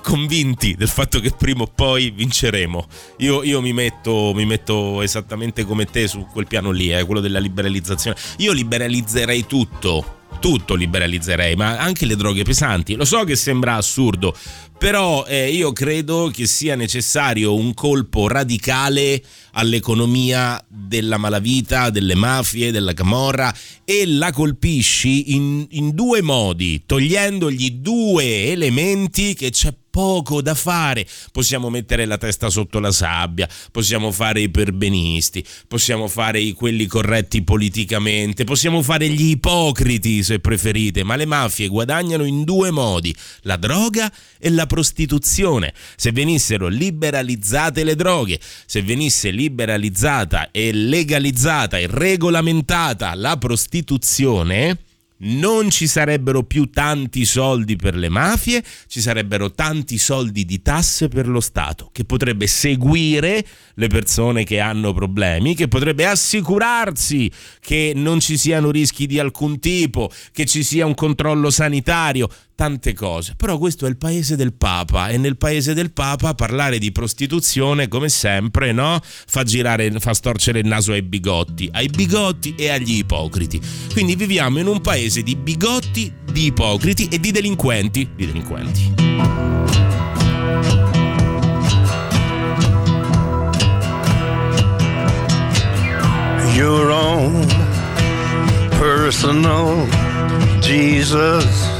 C: convinti del fatto che prima o poi vinceremo. Io, io mi, metto, mi metto esattamente come te su quel piano lì, eh, quello della liberalizzazione. Io liberalizzerei tutto. Tutto liberalizzerei, ma anche le droghe pesanti. Lo so che sembra assurdo, però eh, io credo che sia necessario un colpo radicale all'economia della malavita, delle mafie, della camorra e la colpisci in, in due modi, togliendogli due elementi che c'è poco da fare. Possiamo mettere la testa sotto la sabbia, possiamo fare i perbenisti, possiamo fare i- quelli corretti politicamente, possiamo fare gli ipocriti se preferite, ma le mafie guadagnano in due modi, la droga e la prostituzione. Se venissero liberalizzate le droghe, se venisse liberalizzata e legalizzata e regolamentata la prostituzione, non ci sarebbero più tanti soldi per le mafie, ci sarebbero tanti soldi di tasse per lo Stato, che potrebbe seguire le persone che hanno problemi, che potrebbe assicurarsi che non ci siano rischi di alcun tipo, che ci sia un controllo sanitario. Tante cose, però questo è il paese del Papa e nel paese del Papa parlare di prostituzione come sempre, no? Fa girare, fa storcere il naso ai bigotti, ai bigotti e agli ipocriti. Quindi viviamo in un paese di bigotti, di ipocriti e di delinquenti, di delinquenti.
J: your own personal Jesus.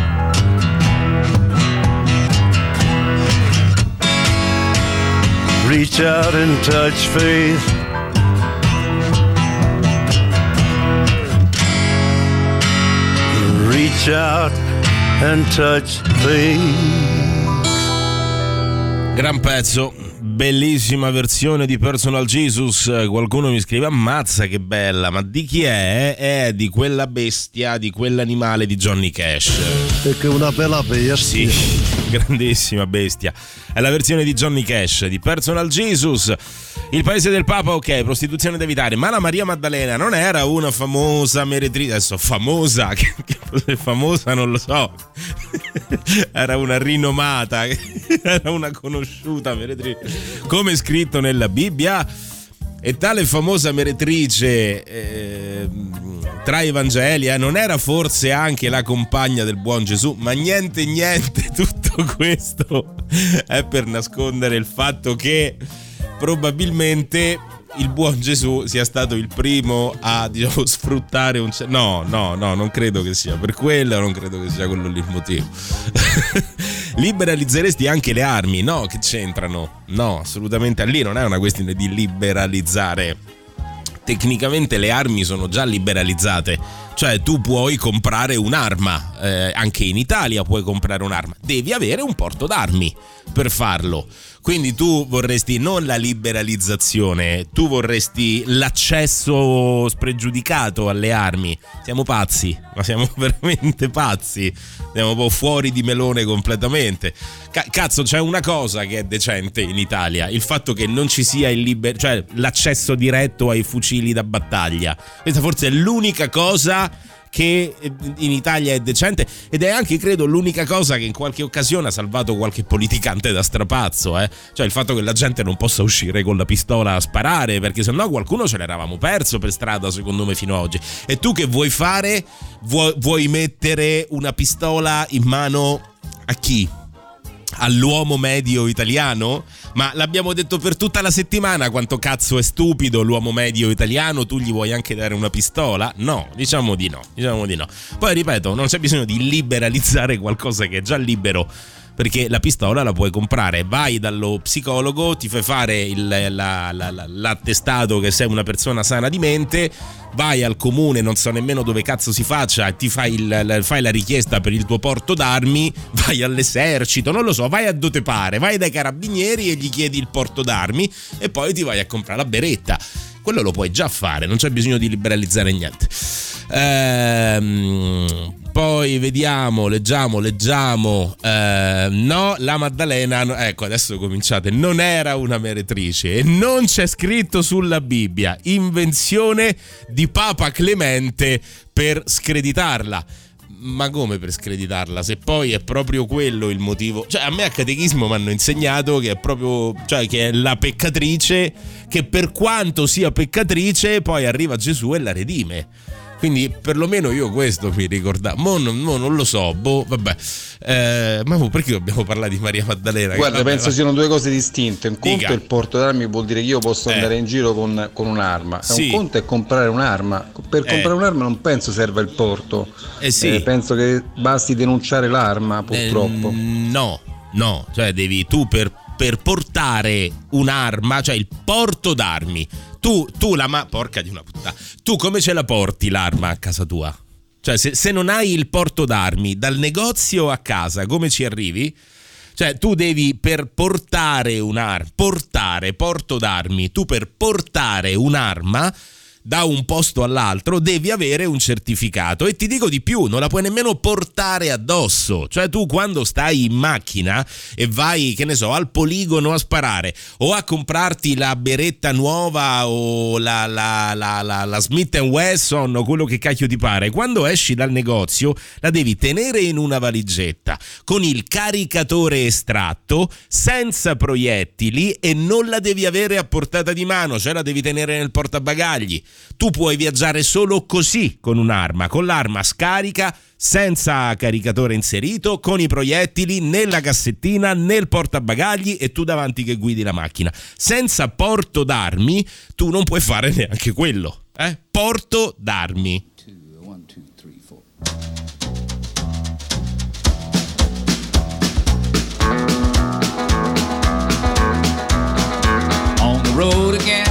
J: Reach out and touch faith. Reach out and touch faith.
C: Gran pezzo, bellissima versione di Personal Jesus. Qualcuno mi scrive: Ammazza che bella, ma di chi è? È di quella bestia, di quell'animale di Johnny Cash.
D: E che una bella bestia.
C: Sì, <laughs> grandissima bestia. È la versione di Johnny Cash di Personal Jesus. Il paese del Papa, ok, prostituzione da evitare. Ma la Maria Maddalena non era una famosa meretrice. Adesso, famosa, <laughs> che, che famosa non lo so. <laughs> era una rinomata, era una conosciuta meretrice. Come scritto nella Bibbia. E tale famosa meretrice eh, tra i Vangeli eh, non era forse anche la compagna del buon Gesù, ma niente, niente, <laughs> tutto questo è per nascondere il fatto che probabilmente il buon Gesù sia stato il primo a diciamo, <laughs> sfruttare un... No, no, no, non credo che sia per quello, non credo che sia quello lì il motivo. <laughs> Liberalizzeresti anche le armi? No, che c'entrano? No, assolutamente lì non è una questione di liberalizzare. Tecnicamente le armi sono già liberalizzate, cioè tu puoi comprare un'arma, eh, anche in Italia puoi comprare un'arma, devi avere un porto d'armi, per farlo. Quindi tu vorresti non la liberalizzazione, tu vorresti l'accesso spregiudicato alle armi. Siamo pazzi, ma siamo <laughs> veramente pazzi. Siamo un po' fuori di melone completamente. Ca- cazzo, c'è una cosa che è decente in Italia, il fatto che non ci sia liber- cioè l'accesso diretto ai fucili da battaglia. Questa forse è l'unica cosa che in Italia è decente ed è anche credo l'unica cosa che in qualche occasione ha salvato qualche politicante da strapazzo eh? cioè il fatto che la gente non possa uscire con la pistola a sparare perché sennò qualcuno ce l'eravamo perso per strada secondo me fino ad oggi e tu che vuoi fare vuoi, vuoi mettere una pistola in mano a chi? All'uomo medio italiano? Ma l'abbiamo detto per tutta la settimana quanto cazzo è stupido l'uomo medio italiano, tu gli vuoi anche dare una pistola? No, diciamo di no, diciamo di no. Poi ripeto, non c'è bisogno di liberalizzare qualcosa che è già libero perché la pistola la puoi comprare, vai dallo psicologo, ti fai fare il, la- la- la- l'attestato che sei una persona sana di mente, vai al comune, non so nemmeno dove cazzo si faccia, ti fai, il- fai la richiesta per il tuo porto d'armi, <laughs> vai all'esercito, non lo so, vai a dove pare, vai dai carabinieri e gli chiedi il porto d'armi e poi ti vai a comprare la beretta. Quello lo puoi già fare, non c'è bisogno di liberalizzare niente. Ehm, poi vediamo, leggiamo, leggiamo. Eh, no, la Maddalena, ecco adesso cominciate, non era una meretrice e non c'è scritto sulla Bibbia. Invenzione di Papa Clemente per screditarla. Ma come per screditarla? Se poi è proprio quello il motivo. Cioè, a me a catechismo mi hanno insegnato che è proprio. cioè, che è la peccatrice che per quanto sia peccatrice, poi arriva Gesù e la redime. Quindi perlomeno io questo mi ricordavo. Mo, non- mo non lo so, boh, vabbè. Eh, ma mo perché dobbiamo parlare di Maria Maddalena?
K: Guarda,
C: Vabbè,
K: penso
C: va-
K: siano due cose distinte. Un conto
C: Dica.
K: è il porto d'armi vuol dire che io posso
C: Eh.
K: andare in giro con, con un'arma.
C: Sì.
K: Un conto è comprare un'arma. Per
C: Eh.
K: comprare un'arma non penso serva il porto.
C: Eh sì.
K: penso che basti denunciare l'arma, purtroppo.
C: Eh, no, no, cioè devi tu per, per portare un'arma, cioè il porto d'armi, tu, tu la ma porca di una puttana, tu come ce la porti l'arma a casa tua? Cioè se, se non hai il porto d'armi dal negozio a casa, come ci arrivi? Cioè, tu devi per portare un'arma, portare, porto d'armi, tu per portare un'arma da un posto all'altro devi avere un certificato e ti dico di più, non la puoi nemmeno portare addosso, cioè tu quando stai in macchina e vai, che ne so, al poligono a sparare o a comprarti la beretta nuova o la, la, la, la, la Smith Wesson o quello che cacchio ti pare, quando esci dal negozio la devi tenere in una valigetta con il caricatore estratto, senza proiettili e non la devi avere a portata di mano, cioè la devi tenere nel portabagagli. Tu puoi viaggiare solo così con un'arma, con l'arma scarica, senza caricatore inserito, con i proiettili nella cassettina, nel portabagagli e tu davanti che guidi la macchina. Senza porto d'armi tu non puoi fare neanche quello. Eh? Porto d'armi.
L: on the road again.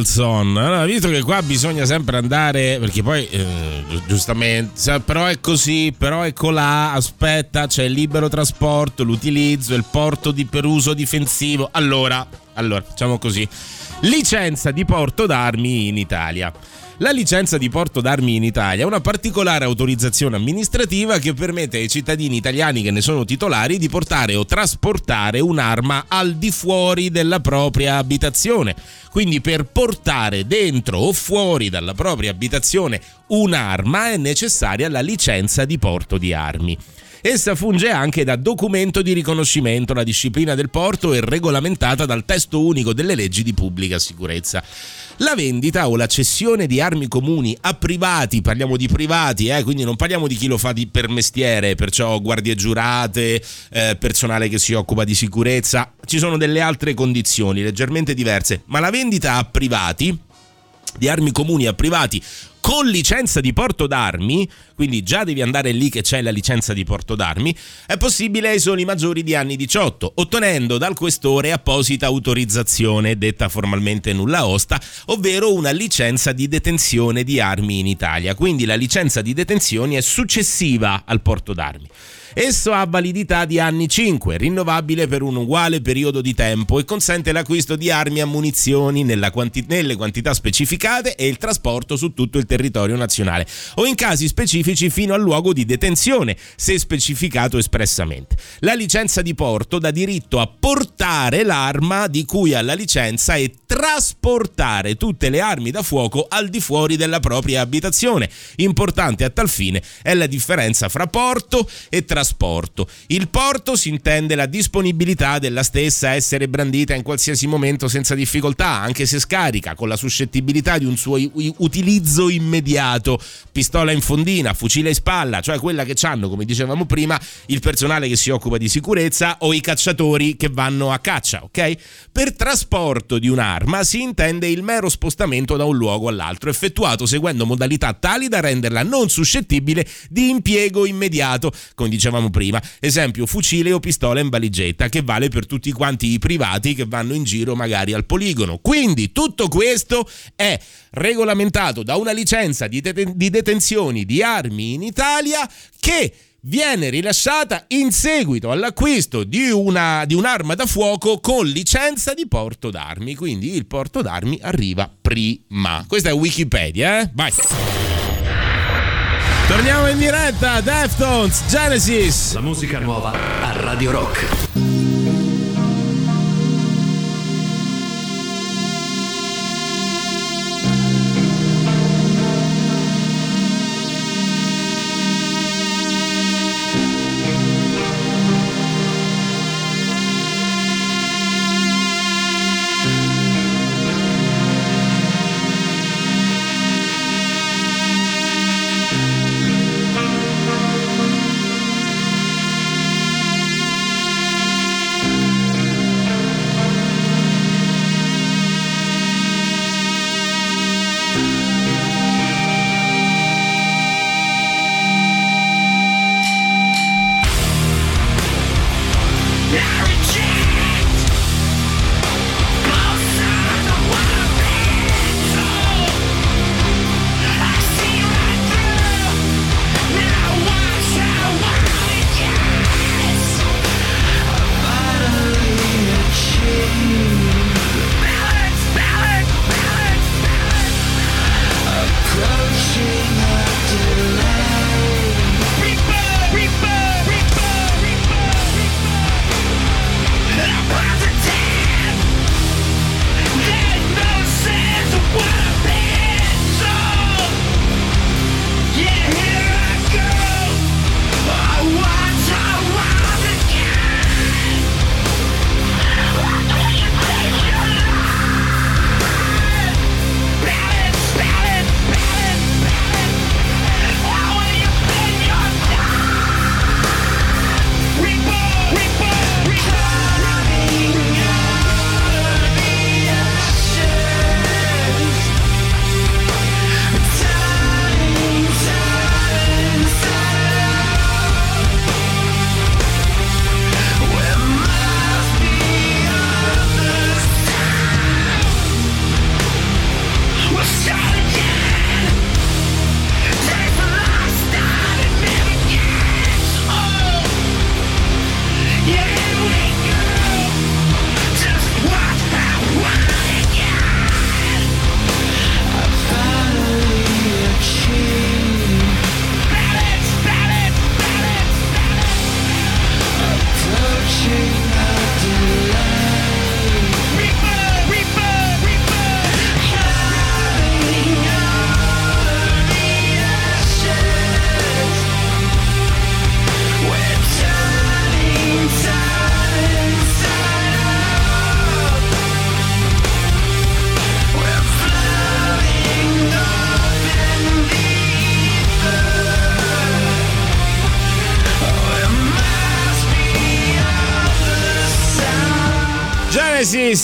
C: Nelson. Allora, visto che qua bisogna sempre andare, perché poi eh, gi- giustamente, però è così, però è colà, aspetta, c'è il libero trasporto, l'utilizzo, il porto di per uso difensivo. Allora, allora, facciamo così. Licenza di porto d'armi in Italia. La licenza di porto d'armi in Italia è una particolare autorizzazione amministrativa che permette ai cittadini italiani che ne sono titolari di portare o trasportare un'arma al di fuori della propria abitazione. Quindi per portare dentro o fuori dalla propria abitazione un'arma è necessaria la licenza di porto di armi. Essa funge anche da documento di riconoscimento. La disciplina del porto è regolamentata dal testo unico delle leggi di pubblica sicurezza. La vendita o la cessione di armi comuni a privati, parliamo di privati, eh, quindi non parliamo di chi lo fa di- per mestiere, perciò guardie giurate, eh, personale che si occupa di sicurezza, ci sono delle altre condizioni leggermente diverse, ma la vendita a privati di armi comuni a privati con licenza di porto d'armi, quindi già devi andare lì che c'è la licenza di porto d'armi, è possibile ai soli maggiori di anni 18, ottenendo dal questore apposita autorizzazione, detta formalmente nulla osta, ovvero una licenza di detenzione di armi in Italia. Quindi la licenza di detenzione è successiva al porto d'armi. Esso ha validità di anni 5, rinnovabile per un uguale periodo di tempo e consente l'acquisto di armi e munizioni quanti- nelle quantità specificate e il trasporto su tutto il territorio nazionale o in casi specifici fino al luogo di detenzione, se specificato espressamente. La licenza di porto dà diritto a portare l'arma di cui ha la licenza e trasportare tutte le armi da fuoco al di fuori della propria abitazione. Importante a tal fine è la differenza fra porto e trasporto. Il porto si intende la disponibilità della stessa a essere brandita in qualsiasi momento senza difficoltà, anche se scarica, con la suscettibilità di un suo utilizzo immediato. Pistola in fondina, fucile in spalla, cioè quella che hanno, come dicevamo prima, il personale che si occupa di sicurezza o i cacciatori che vanno a caccia, ok? Per trasporto di un'arma si intende il mero spostamento da un luogo all'altro, effettuato seguendo modalità tali da renderla non suscettibile di impiego immediato, come dicevamo prima, esempio fucile o pistola in valigetta, che vale per tutti quanti i privati che vanno in giro magari al poligono. Quindi tutto questo è regolamentato da una licenza di, deten- di detenzioni di armi in Italia che viene rilasciata in seguito all'acquisto di, una, di un'arma da fuoco con licenza di porto d'armi. Quindi il porto d'armi arriva prima. Questa è Wikipedia, eh? Vai. Torniamo in diretta, Deftones, Genesis.
A: La musica nuova a Radio Rock.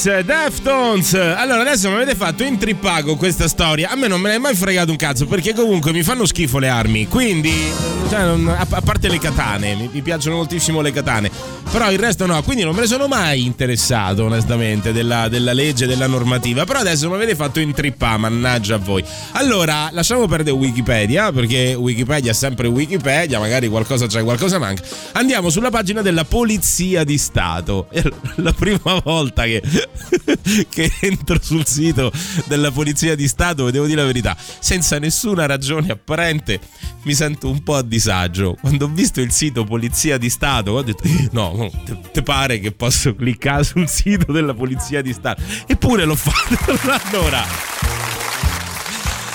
C: Deftones. Allora, adesso mi avete fatto intrippare con questa storia. A me non me è mai fregato un cazzo perché comunque mi fanno schifo le armi. Quindi, cioè, a, parte le katane, mi, piacciono moltissimo le katane. Però il resto no, quindi non me ne sono mai interessato, onestamente, della, della legge, della normativa. Però adesso mi avete fatto intrippare, mannaggia a voi. Allora, lasciamo perdere Wikipedia, perché Wikipedia è sempre Wikipedia, magari qualcosa c'è, qualcosa manca. Andiamo sulla pagina della Polizia di Stato. È la prima volta che, <laughs> che entro sul sito della Polizia di Stato, devo dire la verità, senza nessuna ragione apparente, mi sento un po' a disagio. Quando ho visto il sito Polizia di Stato, ho detto: no, te pare che posso cliccare sul sito della Polizia di Stato? Eppure l'ho fatto. <laughs> allora.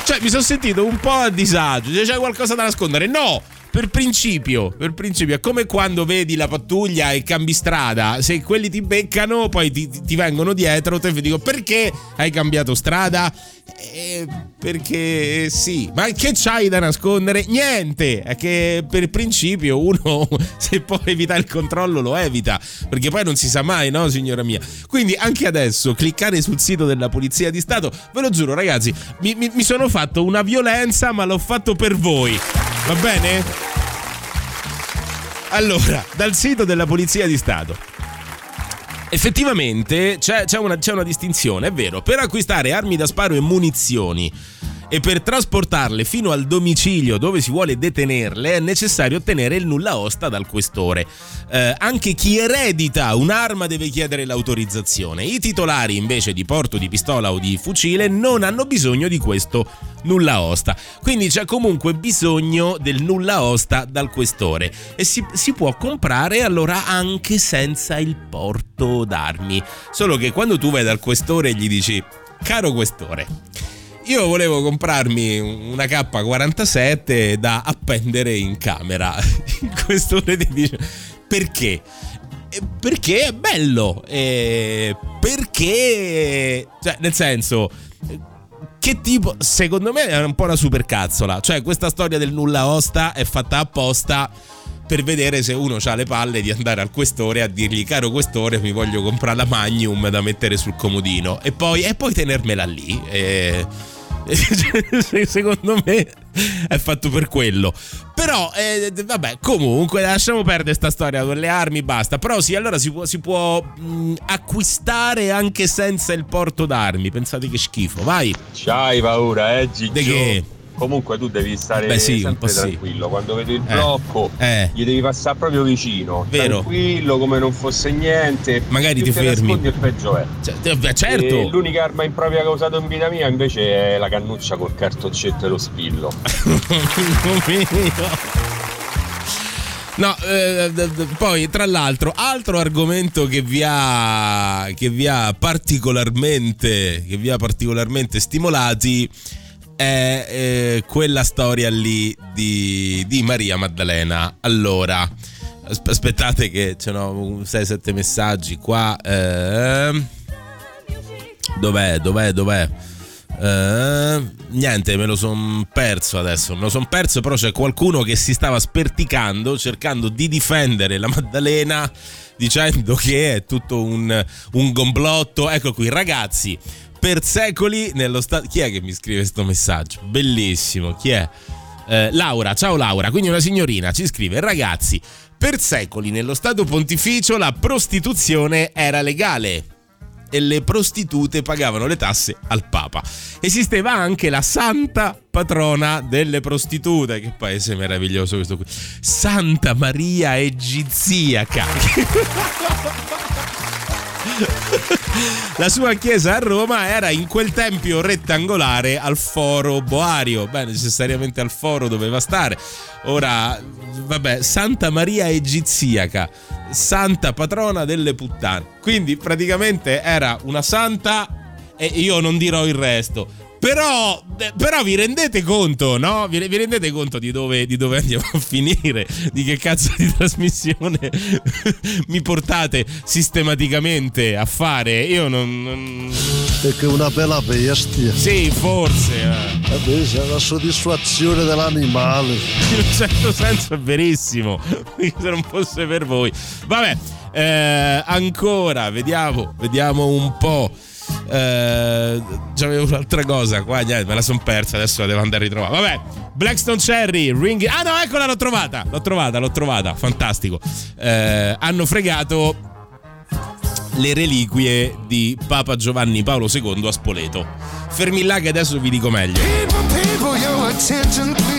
C: Cioè, mi sono sentito un po' a disagio. Cioè, c'è qualcosa da nascondere? No! Per principio, per principio, è come quando vedi la pattuglia e cambi strada. Se quelli ti beccano, poi ti, ti vengono dietro, te vi dico perché hai cambiato strada? Eh, perché sì, ma che c'hai da nascondere? Niente! È che per principio uno, <laughs> se può evitare il controllo, lo evita. Perché poi non si sa mai, no, signora mia? Quindi anche adesso, cliccare sul sito della Polizia di Stato, ve lo giuro, ragazzi, mi, mi- mi sono fatto una violenza, ma l'ho fatto per voi. Va bene? Allora, dal sito della Polizia di Stato. Effettivamente c'è, c'è una, c'è una distinzione, è vero, per acquistare armi da sparo e munizioni e per trasportarle fino al domicilio dove si vuole detenerle è necessario ottenere il nulla osta dal questore. Eh, anche chi eredita un'arma deve chiedere l'autorizzazione. I titolari invece di porto di pistola o di fucile non hanno bisogno di questo nulla osta. Quindi c'è comunque bisogno del nulla osta dal questore e si, si può comprare allora anche senza il porto d'armi. Solo che quando tu vai dal questore e gli dici, caro questore, io volevo comprarmi una K47 da appendere in camera. <laughs> Il questore ti dice perché? Perché è bello. eh, perché, cioè, nel senso, che tipo, secondo me è un po' una supercazzola. Cioè, questa storia del nulla osta è fatta apposta per vedere se uno ha le palle di andare al questore a dirgli caro questore mi voglio comprare la Magnum da mettere sul comodino e poi, e poi tenermela lì e- <laughs> secondo me è fatto per quello però eh, vabbè comunque lasciamo perdere sta storia con le armi basta però sì allora si può, si può mh, acquistare anche senza il porto d'armi pensate che schifo vai
M: C'hai paura, eh, Gigio?
C: Di che?
M: Comunque tu devi stare
C: Beh, sì,
M: sempre
C: po' sì.
M: tranquillo. Quando vedi il
C: Eh,
M: blocco,
C: eh.
M: gli devi passare proprio vicino.
C: Vero.
M: Tranquillo, come non fosse niente.
C: Magari ti fermi.
M: e peggio è.
C: Eh, beh, certo
M: E l'unica arma impropria che ho usato in vita mia invece è la cannuccia col cartoncetto e lo spillo. <laughs>
C: No, eh, d- d- poi tra l'altro, altro argomento che vi ha, che vi ha particolarmente, che vi ha particolarmente stimolati è eh, quella storia lì di, di Maria Maddalena. Allora, asp- aspettate che ce n'ho 6-7 messaggi qua. ehm. dov'è, dov'è, dov'è? Eh, niente, me lo son perso adesso. Me lo son perso, però c'è qualcuno che si stava sperticando cercando di difendere la Maddalena dicendo che è tutto un, un complotto. Ecco qui, ragazzi, per secoli nello stato. Chi è che mi scrive questo messaggio? Bellissimo, chi è? Eh, Laura, ciao Laura, quindi una signorina ci scrive: Ragazzi, per secoli nello Stato Pontificio la prostituzione era legale e le prostitute pagavano le tasse al Papa. Esisteva anche la santa patrona delle prostitute. Che paese meraviglioso questo qui. Santa Maria Egiziaca. <laughs> La sua chiesa a Roma era in quel tempio rettangolare al foro Boario. Beh, necessariamente al foro doveva stare. Ora, vabbè, Santa Maria Egiziaca, santa patrona delle puttane. Quindi praticamente era una santa e io non dirò il resto. Però, eh, però vi rendete conto, no? Vi, vi rendete conto di dove, di dove, andiamo a finire? Di che cazzo di trasmissione <laughs> mi portate sistematicamente a fare? Io non... non...
D: Perché una bella bestia.
C: Sì, forse. Eh.
D: Vabbè, c'è la soddisfazione dell'animale.
C: In un certo senso è verissimo. <laughs> Se non fosse per voi. Vabbè, eh, ancora, vediamo, vediamo un po'. Eh, già avevo un'altra cosa qua, me la son persa, adesso la devo andare a ritrovare. Vabbè, Blackstone Cherry, Ring. Ah no, eccola, l'ho trovata, l'ho trovata, l'ho trovata, fantastico. Eh, hanno fregato le reliquie di Papa Giovanni Paolo II a Spoleto. Fermi là che adesso vi dico meglio.
H: People, people,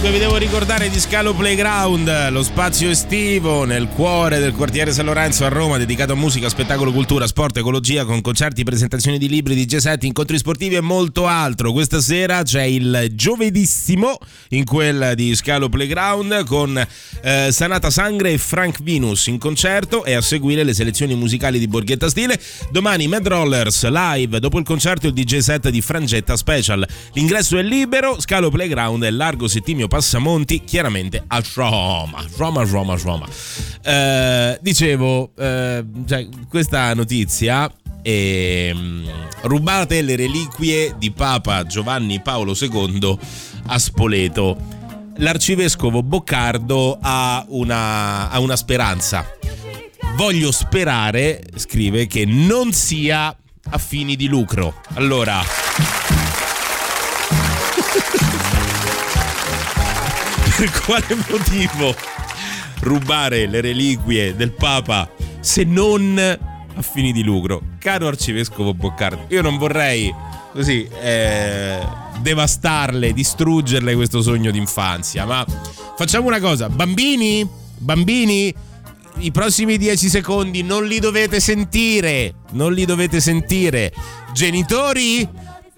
C: Dunque vi devo ricordare di Scalo Playground, lo spazio estivo nel cuore del quartiere San Lorenzo a Roma, dedicato a musica, spettacolo, cultura, sport, ecologia, con concerti, presentazioni di libri, DJ set, incontri sportivi e molto altro. Questa sera c'è il giovedissimo in quel di Scalo Playground con eh, Sanata Sangre e Frank Venus in concerto e a seguire le selezioni musicali di Borghetta Stile. Domani Mad Rollers live, dopo il concerto il DJ set di Frangetta Special. L'ingresso è libero, Scalo Playground è largo Settimio Passamonti, chiaramente a Roma. Roma, Roma, Roma. Eh, dicevo, eh, cioè, questa notizia ehm, rubate le reliquie di Papa Giovanni Paolo II a Spoleto. L'arcivescovo Boccardo ha una, ha una speranza. Voglio sperare, scrive, che non sia a fini di lucro. Allora. <laughs> per quale motivo rubare le reliquie del Papa se non a fini di lucro? Caro arcivescovo Boccardo, io non vorrei così eh, devastarle, distruggerle questo sogno d'infanzia, ma facciamo una cosa, bambini, bambini, i prossimi 10 secondi non li dovete sentire, non li dovete sentire. Genitori,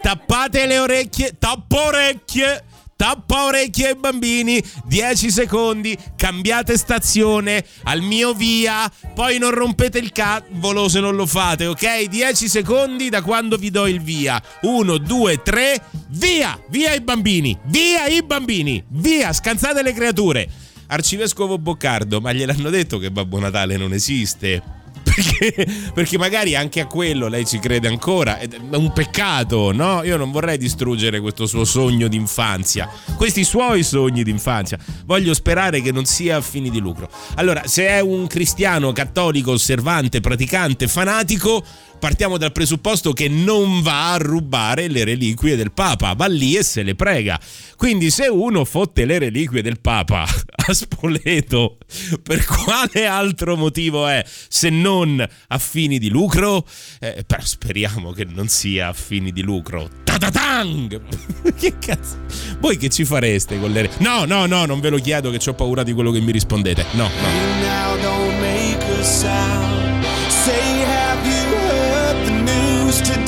C: tappate le orecchie, tappa orecchie. Tappa orecchie ai bambini, 10 secondi, cambiate stazione al mio via, poi non rompete il cavolo se non lo fate, ok? 10 secondi da quando vi do il via. 1, 2, 3, via! Via i bambini! Via i bambini! Via! Scansate le creature! Arcivescovo Boccardo, ma gliel'hanno detto che Babbo Natale non esiste? Perché, perché magari anche a quello lei ci crede ancora. È un peccato, no? Io non vorrei distruggere questo suo sogno d'infanzia, questi suoi sogni d'infanzia. Voglio sperare che non sia a fini di lucro. Allora, se è un cristiano cattolico, osservante, praticante, fanatico, partiamo dal presupposto che non va a rubare le reliquie del Papa, va lì e se le prega. Quindi se uno fotte le reliquie del Papa <laughs> a Spoleto, per quale altro motivo è se non a fini di lucro? Eh, però speriamo che non sia a fini di lucro. Ta-ta-tang! <laughs> che cazzo? Voi che ci fareste con le... re- No, no, no, non ve lo chiedo che ho paura di quello che mi rispondete. No, no.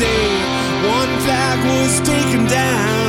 H: Today? One flag was taken down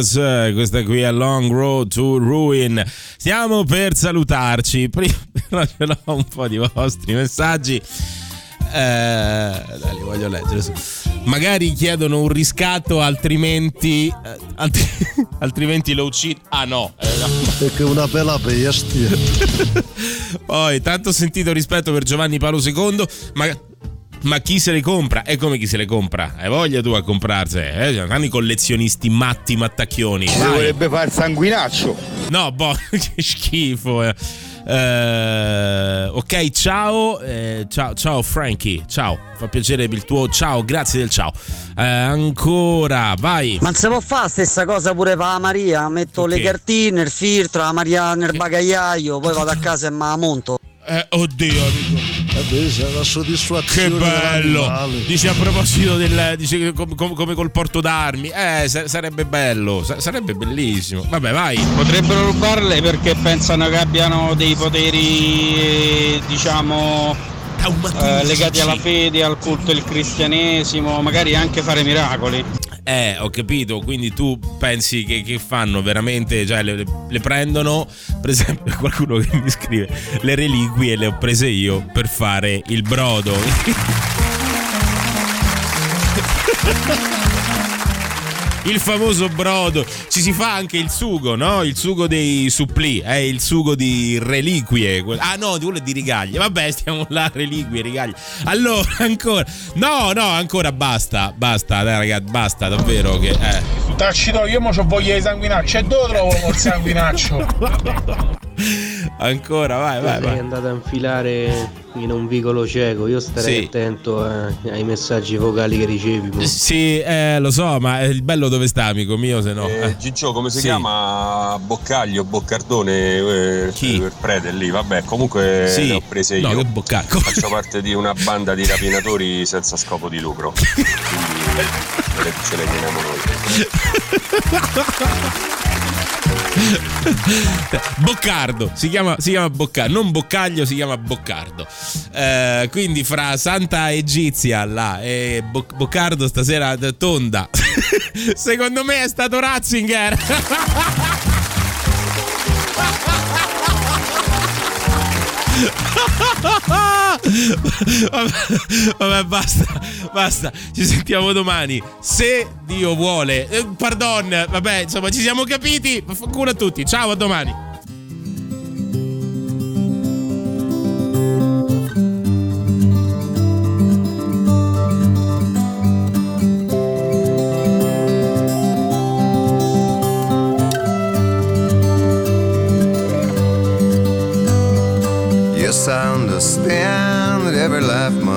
C: Eh, questa qui è Long Road to Ruin. Stiamo per salutarci. <laughs> Prima però ce l'ho un po' di vostri messaggi. Eh, dai, li voglio leggere. Magari chiedono un riscatto, altrimenti. eh, altri- <laughs> altrimenti lo uccido. Ah no, eh, no.
D: È una bella bestia. <laughs>
C: Poi, tanto sentito rispetto per Giovanni Paolo II, ma, ma chi se le compra? E come chi se le compra? Hai voglia tu a comprarsene? Eh? Hanno i collezionisti matti mattacchioni.
N: Si
C: Vai.
N: dovrebbe fare il sanguinaccio.
C: No, boh, <laughs> che schifo. eh. Eh, ok, ciao, eh, ciao, ciao Frankie, ciao, fa piacere il tuo ciao, grazie del ciao. Eh, ancora, vai.
O: Ma non si può fare la stessa cosa pure per la Maria? Metto le
C: Che?
O: cartine, il filtro, la Maria nel bagagliaio, poi vado a casa e me la monto.
C: Eh, oddio, amico.
D: La
C: Che
D: soddisfazione
C: bello!
D: dell'animale.
C: Dice a proposito del. Dice che com- com- come col porto d'armi. Eh, sa- sarebbe bello, sa- sarebbe bellissimo. Vabbè, vai.
P: Potrebbero rubarle perché pensano che abbiano dei poteri, eh, diciamo, eh, legati alla fede, al culto del cristianesimo, magari anche fare miracoli.
C: Eh, ho capito. Quindi tu pensi che, che fanno veramente. Cioè, le, le prendono. Per esempio, <laughs> qualcuno che mi scrive: Le reliquie le ho prese io per fare il brodo. <laughs> Il famoso brodo, ci si fa anche il sugo, no? Il sugo dei supplì, è il sugo di reliquie. Ah no, di quello di rigaglie. Vabbè, stiamo là, reliquie, rigaglie. Allora, <laughs> ancora. No, no, ancora basta, basta, dai ragazzi, basta, davvero che eh.
Q: Tacito, io mo c'ho voglia di sanguinaccio e dove trovo il sanguinaccio? <laughs>
C: Ancora, vai, vai,
R: sei
C: vai.
R: andato a infilare in un vicolo cieco, io starei
C: Sì.
R: attento eh, ai messaggi vocali che ricevi. mo.
C: Sì, eh, lo so, ma il bello dove sta, amico mio, se no.
M: Eh,
C: eh.
M: Gigio, come si
C: Sì.
M: chiama? Boccaglio, Boccardone, eh, per prete lì, vabbè, comunque
C: Sì.
M: le ho prese
C: No,
M: io.
C: che Boccaglio.
M: Faccio parte di una banda di rapinatori senza scopo di lucro. Quindi ce le- teniamo <laughs> <laughs>
C: Boccardo, si chiama, si chiama Boccardo, non Boccaglio, si chiama Boccardo. Eh, quindi fra Santa Egizia là e Bo- Boccardo stasera d- tonda. <laughs> Secondo me è stato Ratzinger. <laughs> vabbè, vabbè, basta, basta. Ci sentiamo domani. Se Dio vuole. Eh, pardon, vabbè, insomma, ci siamo capiti. Culo a tutti. Ciao, a domani.
H: Understand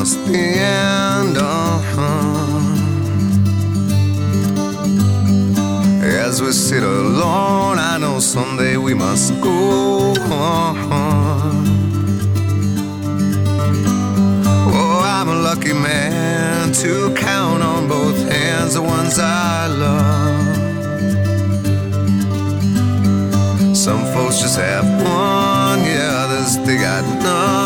H: life must end. Uh-huh. As we sit alone, I know someday we must go. Oh, I'm a lucky man to count on both hands the ones I love. Some folks just have one, yeah, others they got none.